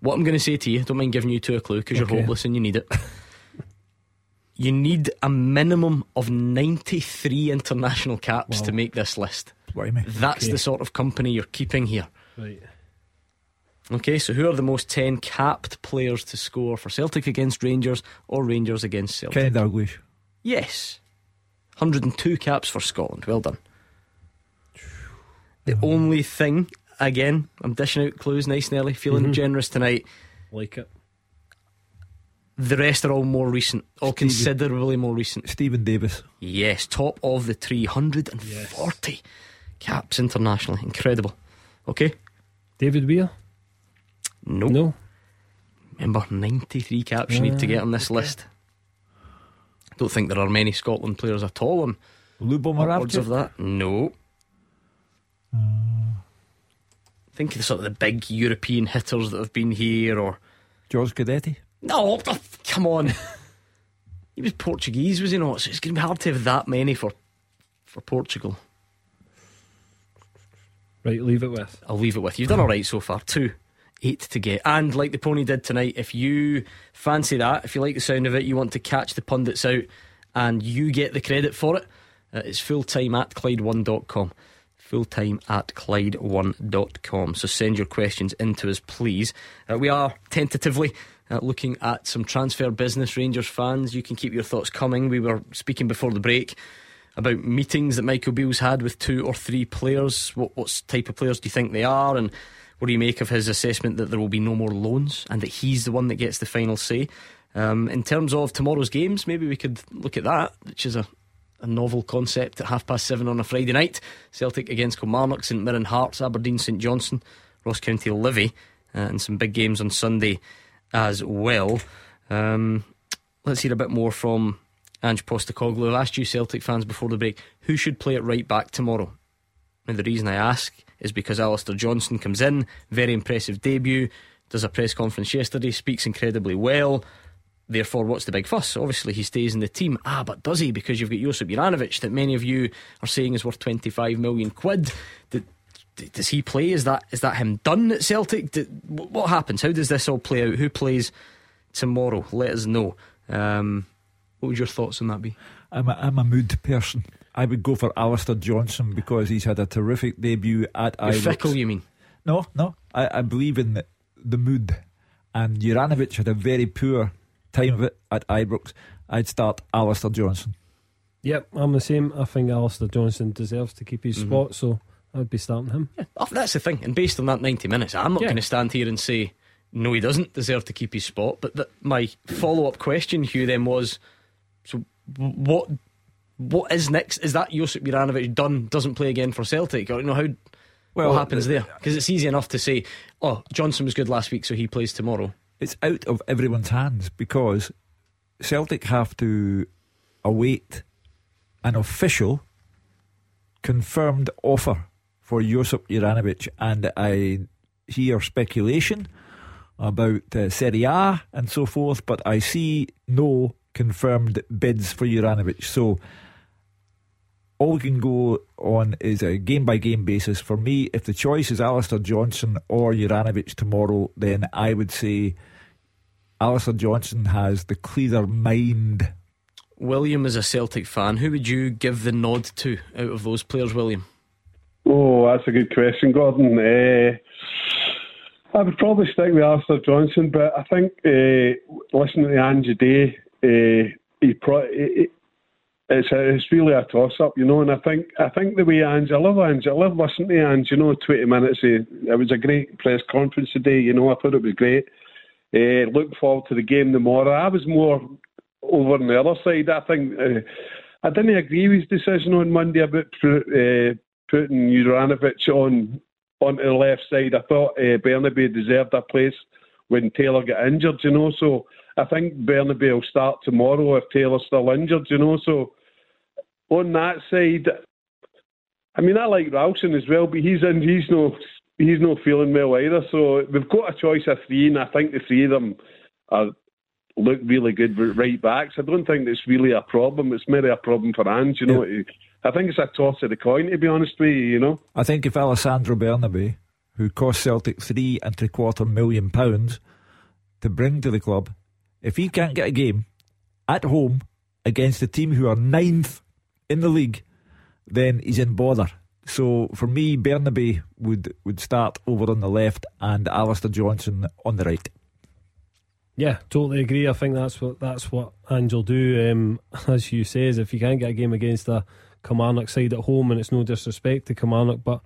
What I'm going to say to you, don't mind giving you two a clue because okay. you're hopeless and you need it. <laughs> you need a minimum of 93 international caps wow. to make this list. What do you mean? That's okay. the sort of company you're keeping here. Right. Okay, so who are the most 10 capped players to score for Celtic against Rangers or Rangers against Celtic? Kenny Dalglish. Yes. 102 caps for Scotland. Well done. The only thing, again, I'm dishing out clues nice and early, feeling mm-hmm. generous tonight. Like it. The rest are all more recent, all Steven, considerably more recent. Steven Davis. Yes, top of the 340 yes. caps internationally. Incredible. Okay. David Weir? No. No. Remember, 93 caps you need to get on this okay. list. I don't think there are many Scotland players at all on Lubo of that. No. Uh. Think of the, sort of the big European hitters that have been here or. Jorge Cadete? No, oh, come on. <laughs> he was Portuguese, was he not? So it's going to be hard to have that many for for Portugal. Right, leave it with. I'll leave it with. You've done all right so far. Two. Eight to get. And like the pony did tonight, if you fancy that, if you like the sound of it, you want to catch the pundits out and you get the credit for it, uh, it's full time at Clyde1.com. Full time at Clyde1.com. So send your questions into us, please. Uh, we are tentatively uh, looking at some transfer business, Rangers fans. You can keep your thoughts coming. We were speaking before the break about meetings that Michael Beale's had with two or three players. What, what type of players do you think they are? And what do you make of his assessment that there will be no more loans and that he's the one that gets the final say? Um, in terms of tomorrow's games, maybe we could look at that, which is a, a novel concept at half past seven on a Friday night. Celtic against Kilmarnock, St Mirren Hearts, Aberdeen St Johnstone, Ross County Livy, uh, and some big games on Sunday as well. Um, let's hear a bit more from Ange Postecoglou. I asked you Celtic fans before the break who should play at right back tomorrow. Now the reason I ask is because Alistair Johnston comes in, very impressive debut, does a press conference yesterday, speaks incredibly well. Therefore, what's the big fuss? Obviously, he stays in the team. Ah, but does he? Because you've got Josip Juranovic, that many of you are saying is worth 25 million quid. does he play? Is that is that him done at Celtic? what happens? How does this all play out? Who plays tomorrow? Let us know. Um, what would your thoughts on that be? I'm a, I'm a mood person. I would go for Alistair Johnston because he's had a terrific debut at You're fickle, you mean? No, no. I, I believe in the, the mood. And Juranovic had a very poor time of it at Ibrox. I'd start Alistair Johnston. Yep, I'm the same. I think Alistair Johnston deserves to keep his mm-hmm. spot, so I'd be starting him. Yeah, oh, that's the thing. And based on that 90 minutes, I'm not Yeah. going to stand here and say, no, he doesn't deserve to keep his spot. But the, my follow up question, Hugh, then was so what what is next? Is that Josip Juranovic done, doesn't play again for Celtic? Or, you know, how, Well, what happens the- there? Because it's easy enough to say, oh, Johnston was good last week, so he plays tomorrow. It's out of everyone's hands because Celtic have to await an official confirmed offer for Josip Juranovic, and I hear speculation about uh, Serie A and so forth, but I see no confirmed bids for Juranovic. So all we can go on is a game by game basis. For me, if the choice is Alistair Johnston or Juranovic tomorrow, then I would say Alistair Johnston has the clearer mind. William is a Celtic fan. Who would you give the nod to out of those players, William? Oh, that's a good question, Gordon. Uh, I would probably stick with Alistair Johnston, but I think uh, listening to Angie Day, uh, he pro- he- it's a, it's really a toss up, you know. And I think I think the way Ange, I love Ange, I love listening to Ange. You know, twenty minutes. It was a great press conference today. You know, I thought it was great. Uh, looking forward to the game tomorrow. I was more over on the other side. I think uh, I didn't agree with his decision on Monday about uh, putting Juranovic on onto the left side. I thought uh, Bernabei deserved a place when Taylor got injured, you know. So I think Bernabei will start tomorrow if Taylor's still injured, you know. So on that side, I mean, I like Ralston as well, but he's in, he's no he's no feeling well either. So we've got a choice of three, and I think the three of them are look really good right backs. I don't think it's really a problem. It's merely a problem for Ange, you know. I think it's a toss of the coin, to be honest with you, you know. I think if Alessandro Bernabei, who cost Celtic three and three quarter million pounds to bring to the club, if he can't get a game at home against a team who are ninth in the league, then he's in bother. So for me, Bernabei would, would start over on the left and Alistair Johnston on the right. Yeah, totally agree. I think that's what that's what Ange will do. Um, <laughs> as you says, if you can't get a game against a Kilmarnock side at home, and it's no disrespect to Kilmarnock, but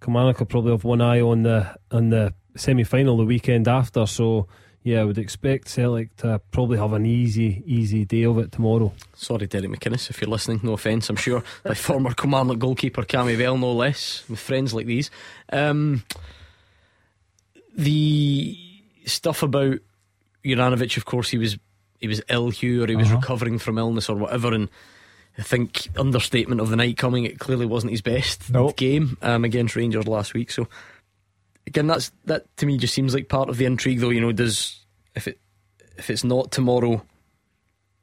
Kilmarnock will probably have one eye on the on the semi final the weekend after. So yeah, I would expect Celtic to probably have an easy easy day of it tomorrow. Sorry, Derek McInnes, if you're listening, no offence, I'm sure. By <laughs> former Kilmarnock goalkeeper Cammy Bell, no less, with friends like these. Um, the stuff about Juranovic, of course, he was he was ill, Hugh, or he was Uh-huh. recovering from illness or whatever, and I think understatement of the night coming, it clearly wasn't his best game um, against Rangers last week. So again, that's that to me just seems like part of the intrigue, though. You know, does if it if it's not tomorrow,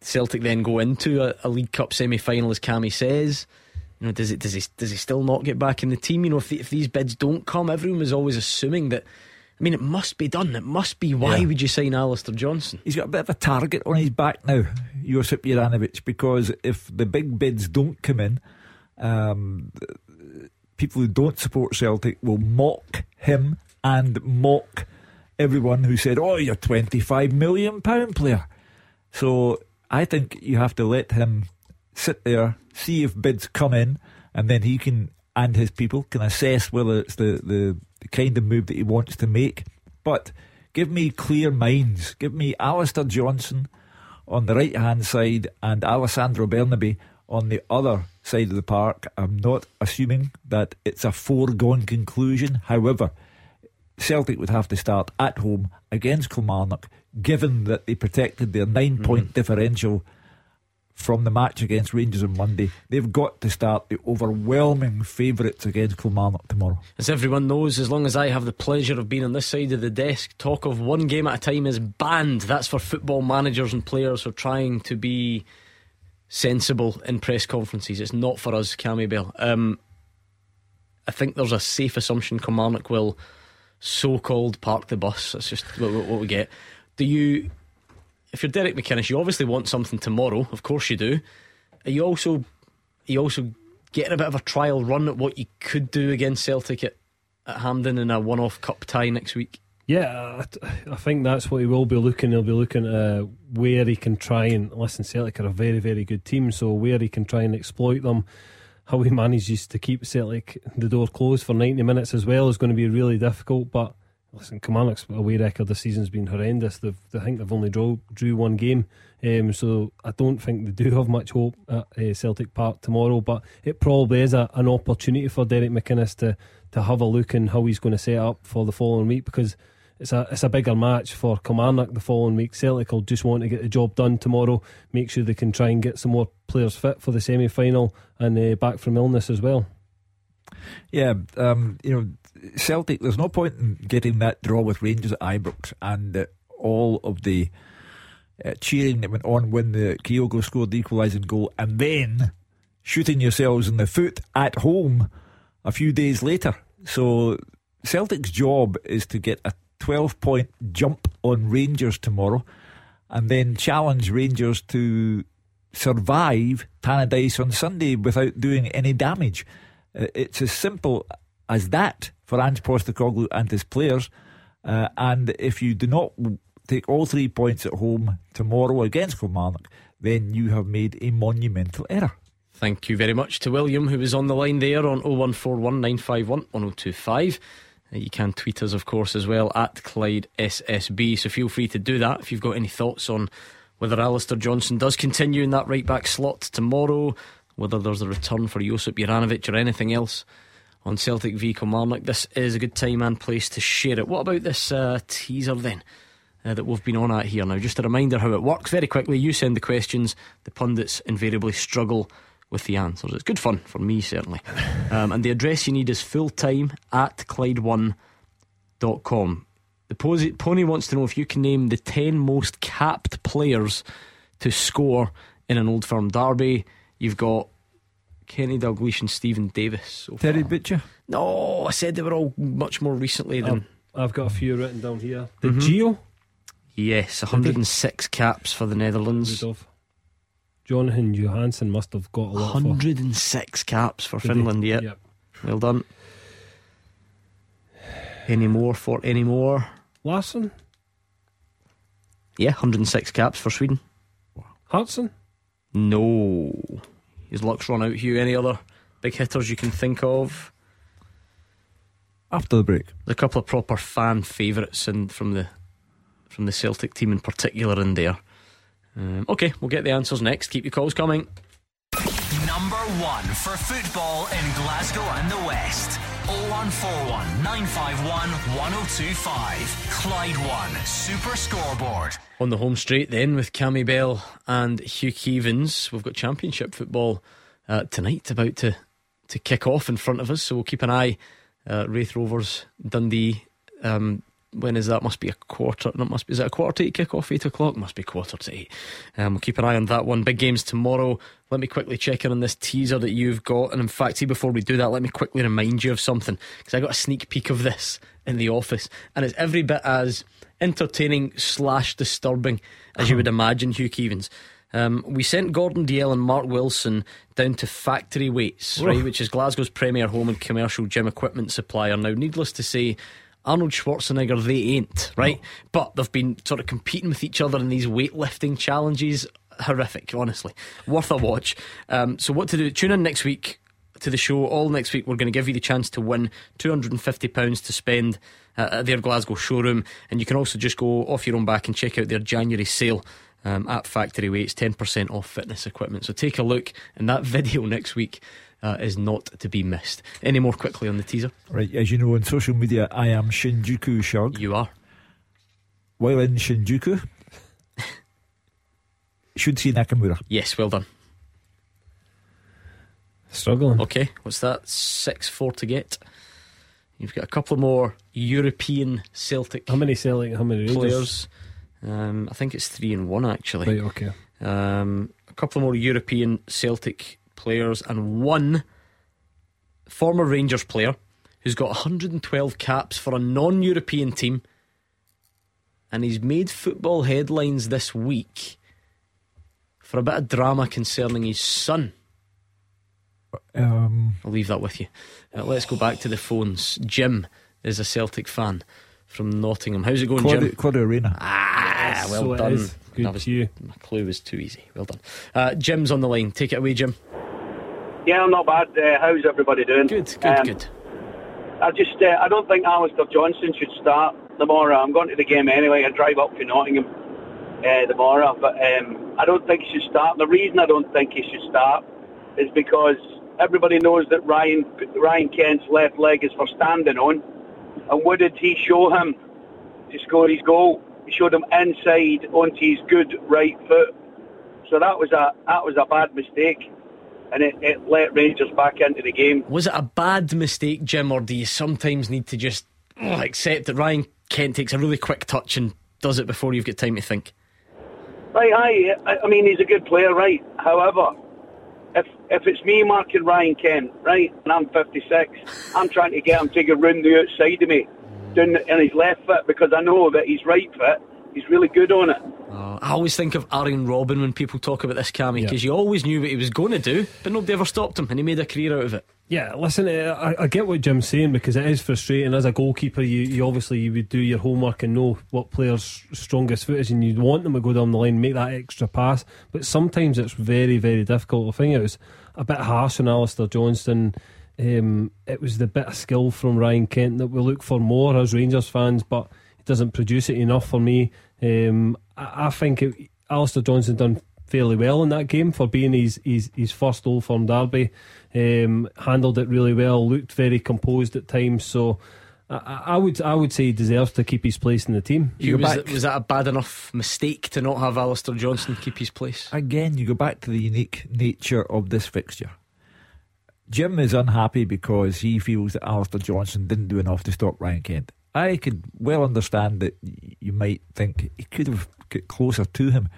Celtic then go into a, a League Cup semi final, as Cammy says. You know, does it does he does he still not get back in the team? You know, if the, if these bids don't come, everyone was always assuming that. I mean, it must be done. It must be. Why Yeah. would you sign Alistair Johnston? He's got a bit of a target on his back now, Josip Juranovic, because if the big bids don't come in, um, people who don't support Celtic will mock him and mock everyone who said, "Oh, you're 25 million pound player." So I think you have to let him sit there, see if bids come in, and then he can and his people can assess whether it's the, the, the kind of move that he wants to make. But give me clear minds. Give me Alistair Johnston on the right hand side and Alessandro Bernabei on the other side of the park. I'm not assuming that it's a foregone conclusion. However, Celtic would have to start at home against Kilmarnock, given that they protected their nine point mm-hmm. differential from the match against Rangers on Monday. They've got to start the overwhelming favourites against Kilmarnock tomorrow. As everyone knows, as long as I have the pleasure of being on this side of the desk, talk of one game at a time is banned. That's for football managers and players who are trying to be sensible in press conferences. It's not for us, Cammy Bell. Um, I think there's a safe assumption Kilmarnock will so called park the bus. That's just what, what- we get. Do you, if you're Derek McInnes, you obviously want something tomorrow. Of course you do. Are you also, are you also getting a bit of a trial run at what you could do against Celtic at, at Hampden in a one-off cup tie next week? Yeah, I, think that's what he will be looking. He'll be looking at uh, where he can try and listen. Celtic are a very, very good team, so where he can try and exploit them. how he manages to keep Celtic the door closed for 90 minutes as well is going to be really difficult. But listen, Kilmarnock's away record this season's been horrendous. They've, I think they've only draw, drew one game, um, so I don't think they do have much hope at uh, Celtic Park tomorrow. But it probably is a, an opportunity for Derek McInnes to to have a look in how he's going to set up for the following week because it's a it's a bigger match for Kilmarnock the following week. Celtic will just want to get the job done tomorrow, make sure they can try and get some more players fit for the semi final and uh, back from illness as well. Yeah, um, you know, Celtic. There's no point in getting that draw with Rangers at Ibrox and uh, all of the uh, cheering that went on when the Kyogo scored the equalising goal, and then shooting yourselves in the foot at home a few days later. So Celtic's job is to get a 12 point jump on Rangers tomorrow and then challenge Rangers to survive Tannadice on Sunday without doing any damage. Uh, it's as simple as that for Ange Postecoglou and his players. Uh, and if you do not take all three points at home tomorrow against Kilmarnock, then you have made a monumental error. Thank you very much to William, who was on the line there on 0141 951 1025. You can tweet us, of course, as well at Clyde SSB. So feel free to do that if you've got any thoughts on whether Alistair Johnston does continue in that right back slot tomorrow, whether there's a return for Josip Juranovic or anything else on Celtic v Kilmarnock. This is a good time and place to share it. What about this uh, teaser then? Uh, that we've been on at here now. Just a reminder how it works very quickly. You send the questions, the pundits invariably struggle with the answers. It's good fun for me, certainly. Um, and the address you need is fulltime at Clyde1.com. The pony wants to know if you can name the 10 most capped players to score in an old firm derby. You've got Kenny Dalglish and Steven Davis. So Terry Butcher? No, I said they were all much more recently than. I've got a few written down here. The mm-hmm. Gio? Yes, 106 caps for the Netherlands. Rudolph. Jonatan Johansson must have got a lot. 106 for. caps for Did Finland, yeah. Yep. Well done. Any more for any more? Larsson? Yeah, 106 caps for Sweden. Hartson? No. His luck's run out, Hugh. Any other big hitters you can think of? After the break. There's a couple of proper fan favourites from the from the Celtic team in particular in there. Um, okay, we'll get the answers next. Keep your calls coming. Number one for football in Glasgow and the West. 0141 951 1025. Clyde One Super Scoreboard. On the home straight then with Cammy Bell and Hugh Keevins. We've got championship football uh, tonight about to, to kick off in front of us, so we'll keep an eye. Uh, Raith Rovers, Dundee, um, when is that? Must be a quarter. No, must be, is it a quarter to eight kick off? Eight o'clock? Must be quarter to eight. Um, we'll keep an eye on that one. Big games tomorrow. Let me quickly check in on this teaser that you've got. And in fact, see, before we do that, let me quickly remind you of something because I got a sneak peek of this in the office, and it's every bit as entertaining slash disturbing as you would imagine, Hugh Keevins. Um, we sent Gordon Dalziel and Mark Wilson down to Factory Weights, right, which is Glasgow's premier home and commercial gym equipment supplier. Now, needless to say, Arnold Schwarzenegger, they ain't, right? No. But they've been sort of competing with each other in these weightlifting challenges. Horrific, honestly. Worth a watch. Um, so, what to do? Tune in next week to the show. All next week, we're going to give you the chance to win £250 to spend uh, at their Glasgow showroom. And you can also just go off your own back and check out their January sale. Um, at Factory Weights, 10% off fitness equipment. So take a look in that <laughs> video next week uh, is not to be missed. Any more quickly on the teaser? Right, as you know on social media, I am Shinjuku Shug. You are. While in Shinjuku, <laughs> should see Nakamura. Yes, well done. Struggling. Okay, what's that? 6 4 to get. You've got a couple more European Celtic. How many Celtic? How many players? Um, I think it's three and one actually. Right. Okay. Um, a couple more European Celtic players and one former Rangers player who's got 112 caps for a non European team. And he's made football headlines this week for a bit of drama concerning his son. Um, I'll leave that with you. Uh, let's go back to the phones. Jim is a Celtic fan from Nottingham. How's it going, Quad- Jim? Claudio Reyna. Ah, well so done. Good was, you. My clue was too easy. Well done. Uh, Jim's on the line. Take it away, Jim. Yeah, I'm not bad. Uh, how's everybody doing? Good, good, Um, good. I just, uh, I don't think Alistair Johnston should start tomorrow. I'm going to the game anyway. I drive up to Nottingham uh, tomorrow, but um, I don't think he should start. The reason I don't think he should start is because everybody knows that Ryan Ryan Kent's left leg is for standing on, and what did he show him to score his goal? He showed him inside onto his good right foot. So that was a that was a bad mistake, and it, it let Rangers back into the game. Was it a bad mistake, Jim, or do you sometimes need to just oh, accept that Ryan Kent takes a really quick touch and does it before you've got time to think? Right, aye. I, I mean, he's a good player, right? However, if if it's me marking Ryan Kent, right, and I'm 56, I'm trying to get him to go round the outside of me, doing in his left foot because I know that he's right foot, he's really good on it. Oh, I always think of Arjen Robben when people talk about this, Cammy, because you always knew what he was going to do, but nobody ever stopped him, and he made a career out of it. Yeah, listen, uh, I, I get what Jim's saying because it is frustrating. As a goalkeeper, you, you obviously you would do your homework and know what players' strongest foot is, and you'd want them to go down the line, make that extra pass. But sometimes it's very, very difficult. I think it was a bit harsh on Alistair Johnston. Um, it was the bit of skill from Ryan Kent that we look for more as Rangers fans, but it doesn't produce it enough for me. Um, I, I think it, Alistair Johnston done fairly well in that game for being his his, his first Old Firm derby. Um, handled it really well, looked very composed at times. So I, I I would I would say he deserves to keep his place in the team. Hugh, was, that, was that a bad enough mistake to not have Alistair Johnston keep his place? Again, you go back to the unique nature of this fixture. Jim is unhappy because he feels that Alistair Johnston didn't do enough to stop Ryan Kent. I could well understand that you might think he could have got closer to him.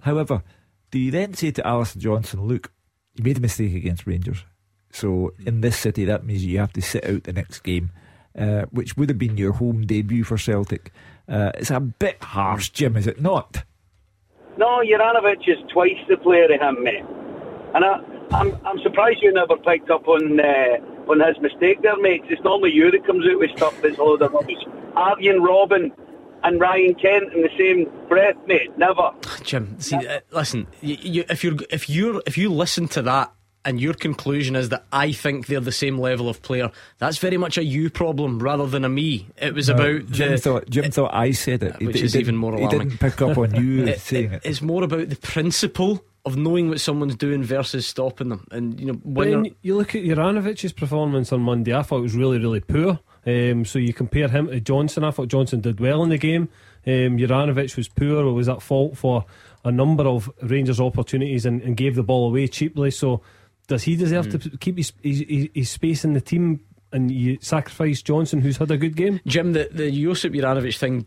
However, do you then say to Alistair Johnston, look, you made a mistake against Rangers. So in this city, that means you have to sit out the next game, uh, which would have been your home debut for Celtic. Uh, it's a bit harsh, Jim, is it not? No, Juranovic is twice the player of him, mate. And I, I'm I'm surprised you never picked up on uh, on his mistake there, mate. 'cause It's normally you that comes out with stuff that's a load of rubbish. Arjen Robben and Ryan Kent in the same breath, mate. Never. <sighs> Jim, see, uh, listen. You, you, if you're if you're if you listen to that and your conclusion is that I think they're the same level of player, that's very much a you problem rather than a me. It was No, about Jim the, thought Jim thought I said it, He which he is even didn't- more He didn't pick up on you <laughs> It- saying it. It's more about the principle of knowing what someone's doing versus stopping them. And you know when you look at Juranovic's performance on Monday, I thought it was really, really poor. Um, so you compare him to Johnston. I thought Johnston did well in the game. Um, Juranovic was poor or was at fault for a number of Rangers opportunities and, and gave the ball away cheaply. So does he deserve Hmm. to keep his, his, his, his space in the team and you sacrifice Johnston, who's had a good game? Jim, the the Josip Juranovic thing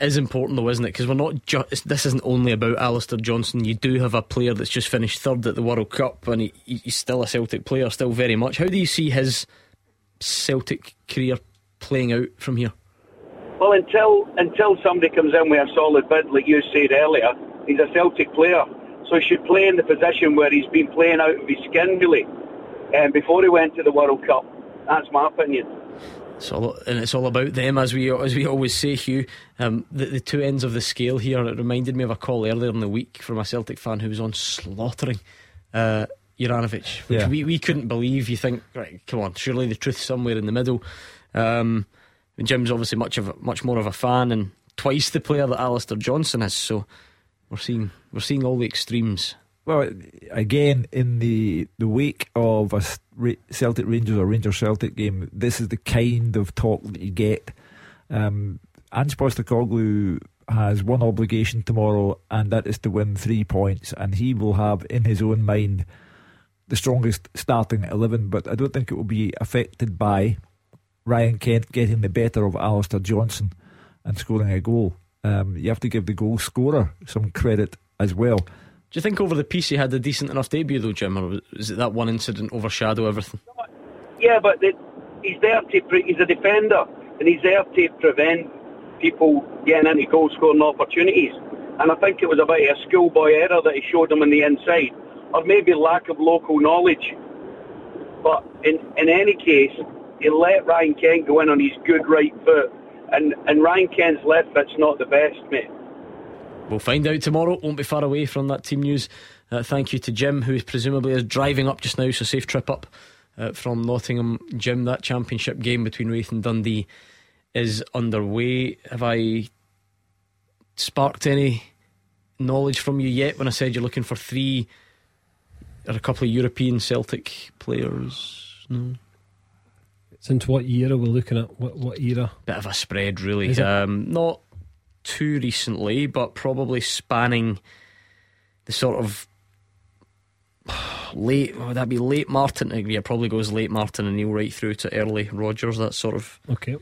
is important though, isn't it? Because we're not just this isn't only about Alistair Johnston. You do have a player that's just finished third at the World Cup, and he, he's still a Celtic player, still very much. How do you see his Celtic career playing out from here? Well, until until somebody comes in with a solid bid, like you said earlier, he's a Celtic player, so he should play in the position where he's been playing out of his skin, really, um, before he went to the World Cup. That's my opinion. It's all, and it's all about them, as we as we always say, Hugh. Um, the, the two ends of the scale here. It reminded me of a call earlier in the week from a Celtic fan who was on slaughtering uh, Juranovic, which Yeah. we, we couldn't believe. You think, right, come on, surely the truth's somewhere in the middle. Um, and Jim's obviously much of a, much more of a fan, and twice the player that Alistair Johnston is. So we're seeing we're seeing all the extremes. Well, again, in the the wake of a Celtic Rangers or Rangers Celtic game, this is the kind of talk that you get. Um, Ange Postecoglou has one obligation tomorrow, and that is to win three points, and he will have in his own mind the strongest starting eleven. But I don't think it will be affected by Ryan Kent getting the better of Alistair Johnston and scoring a goal. Um, you have to give the goal scorer some credit as well. Do you think over the piece he had a decent enough debut though, Jim, or was it that one incident overshadow everything? Yeah, but the, he's there to pre- he's a defender, and he's there to prevent people getting into goal scoring opportunities. And I think it was about a schoolboy error that he showed him on the inside, or maybe lack of local knowledge. But in in any case, he let Ryan Kent go in on his good right foot, and and Ryan Kent's left foot's not the best, mate. We'll find out tomorrow. Won't be far away from that team news Uh, thank you to Jim, who presumably is driving up just now, so safe trip up uh, from Nottingham. Jim, that championship game between Raith and Dundee is underway. Have I sparked any knowledge from you yet when I said you're looking for three or a couple of European Celtic players? No. Since what year are we looking at? What what era? Bit of a spread, really. Um, not too recently, but probably spanning the sort of late. Would that be late Martin? Uh, Yeah, probably goes late Martin O'Neill right through to early Rodgers. That sort of. Okay.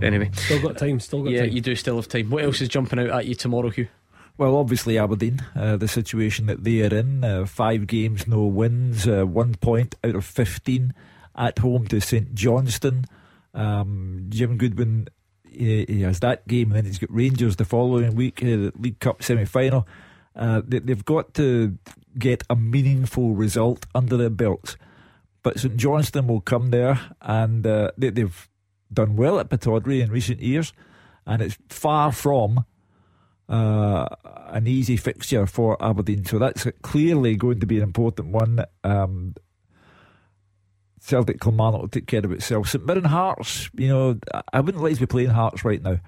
Anyway, Still got time. Still got yeah, time. Yeah, you do still have time. What else is jumping out at you tomorrow, Hugh? Well, obviously Aberdeen, uh, the situation that they are in, uh, five games, no wins, uh, one point out of fifteen at home to St Johnstone. Um, Jim Goodwin, he, he has that game, and then he's got Rangers the following week, uh, the League Cup semi final. Uh, they, they've got to get a meaningful result under their belts. But St Johnstone will come there, and uh, they, they've done well at Pittodrie in recent years, and it's far from uh, an easy fixture for Aberdeen. So that's clearly going to be an important one. Um, Celtic Kilmarnock will take care of itself. St Mirren Hearts, you know, I wouldn't like to be playing Hearts right now.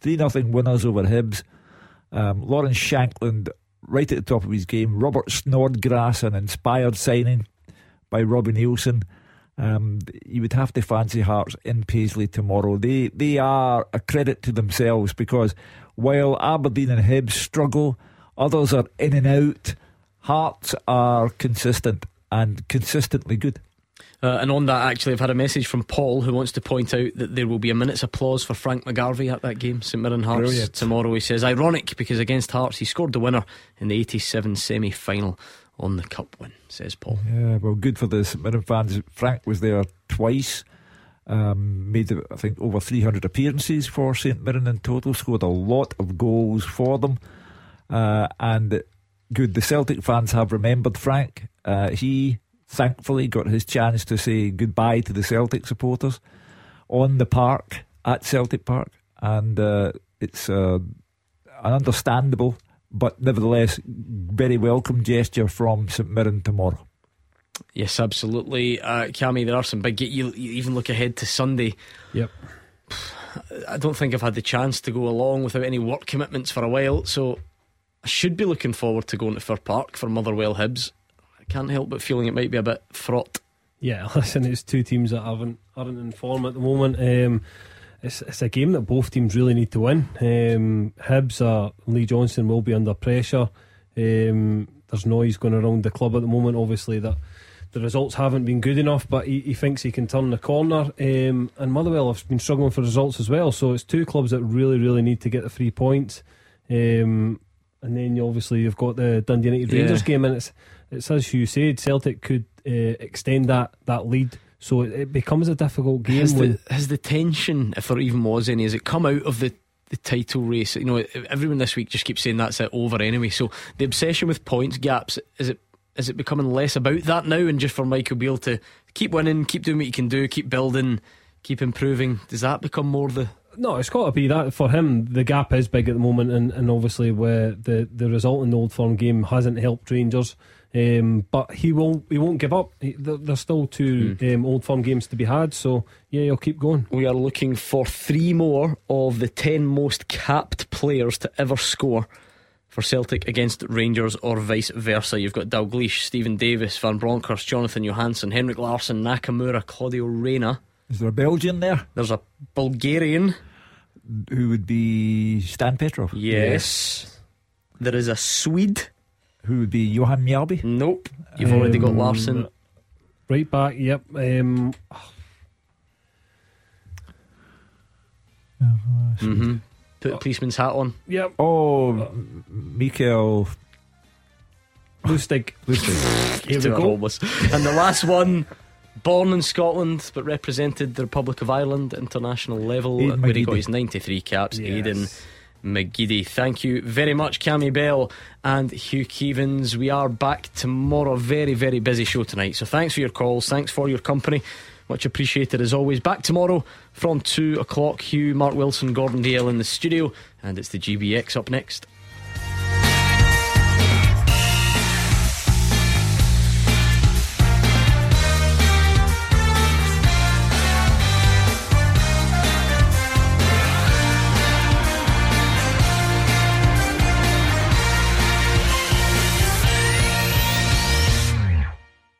3 nothing winners over Hibs. Um, Lawrence Shankland right at the top of his game. Robert Snodgrass, an inspired signing by Robbie Neilson. Um, you would have to fancy Hearts in Paisley tomorrow. They they are a credit to themselves because while Aberdeen and Hibs struggle, others are in and out. Hearts are consistent and consistently good. Uh, and on that, actually, I've had a message from Paul who wants to point out that there will be a minute's applause for Frank McGarvey at that game, St Mirren Hearts, Brilliant. tomorrow. He says, ironic because against Hearts, he scored the winner in the 87 semi final on the Cup win, says Paul. Yeah, well, good for the St Mirren fans. Frank was there twice. Um, made, I think, over 300 appearances for St Mirren in total. Scored a lot of goals for them. Uh, and good, the Celtic fans have remembered Frank. Uh, he thankfully got his chance to say goodbye to the Celtic supporters on the park at Celtic Park. And uh, it's uh, an understandable but nevertheless very welcome gesture from St Mirren tomorrow. Yes, absolutely. Uh, Cammy, there are some big. You, you even look ahead to Sunday. Yep. I don't think I've had the chance to go along without any work commitments for a while, so I should be looking forward to going to Fir Park for Motherwell Hibs. Can't help but feeling it might be a bit fraught. Yeah, <laughs> listen, it's two teams that haven't aren't in form at the moment. Um, it's it's a game that both teams really need to win. Um, Hibs, Lee Johnson will be under pressure. Um, there's noise going around the club at the moment. Obviously, that the results haven't been good enough, but he, he thinks he can turn the corner. Um, and Motherwell have been struggling for results as well. So it's two clubs that really, really need to get the three points. Um, and then you obviously you've got the Dundee United Yeah. Rangers game, and it's it's as you said, Celtic could uh, extend that that lead. So it, it becomes a difficult game. Has the, has the tension, if there even was any, has it come out of the, the title race? You know, everyone this week just keeps saying that's it over anyway. So the obsession with points gaps is it is it becoming less about that now, and just for Michael Beale to keep winning, keep doing what you can do, keep building, keep improving? Does that become more the No, it's got to be that for him. The gap is big at the moment, and, and obviously where the, the result in the Old Firm game hasn't helped Rangers. Um, but he won't he won't give up. He, there, there's still two um, Old Firm games to be had, so yeah, he'll keep going. We are looking for three more of the 10 most capped players to ever score for Celtic against Rangers or vice versa. You've got Dalglish, Steven Davis, Van Bronckhorst, Jonatan Johansson, Henrik Larsson, Nakamura, Claudio Reyna. Is there a Belgian there? There's a Bulgarian. Who would be Stan Petrov? Yes. There is a Swede. Who would be Johan Mjalby? Nope. You've already got Um, Larsson. Right back, yep. Um, hmm Put the policeman's hat on. Yep. Oh, M- Mikael Lustig. Lustig. <laughs> Here we go. and the last one, born in Scotland but represented the Republic of Ireland at international level, Aidan where he got his 93 caps. Yes. Aidan McGeady. Thank you very much, Cammy Bell and Hugh Keevins. We are back tomorrow. Very, very busy show tonight. So thanks for your calls. Thanks for your company. Much appreciated as always. Back tomorrow from 2 o'clock. Hugh, Mark Wilson, Gordon Dale in the studio. And it's the GBX up next.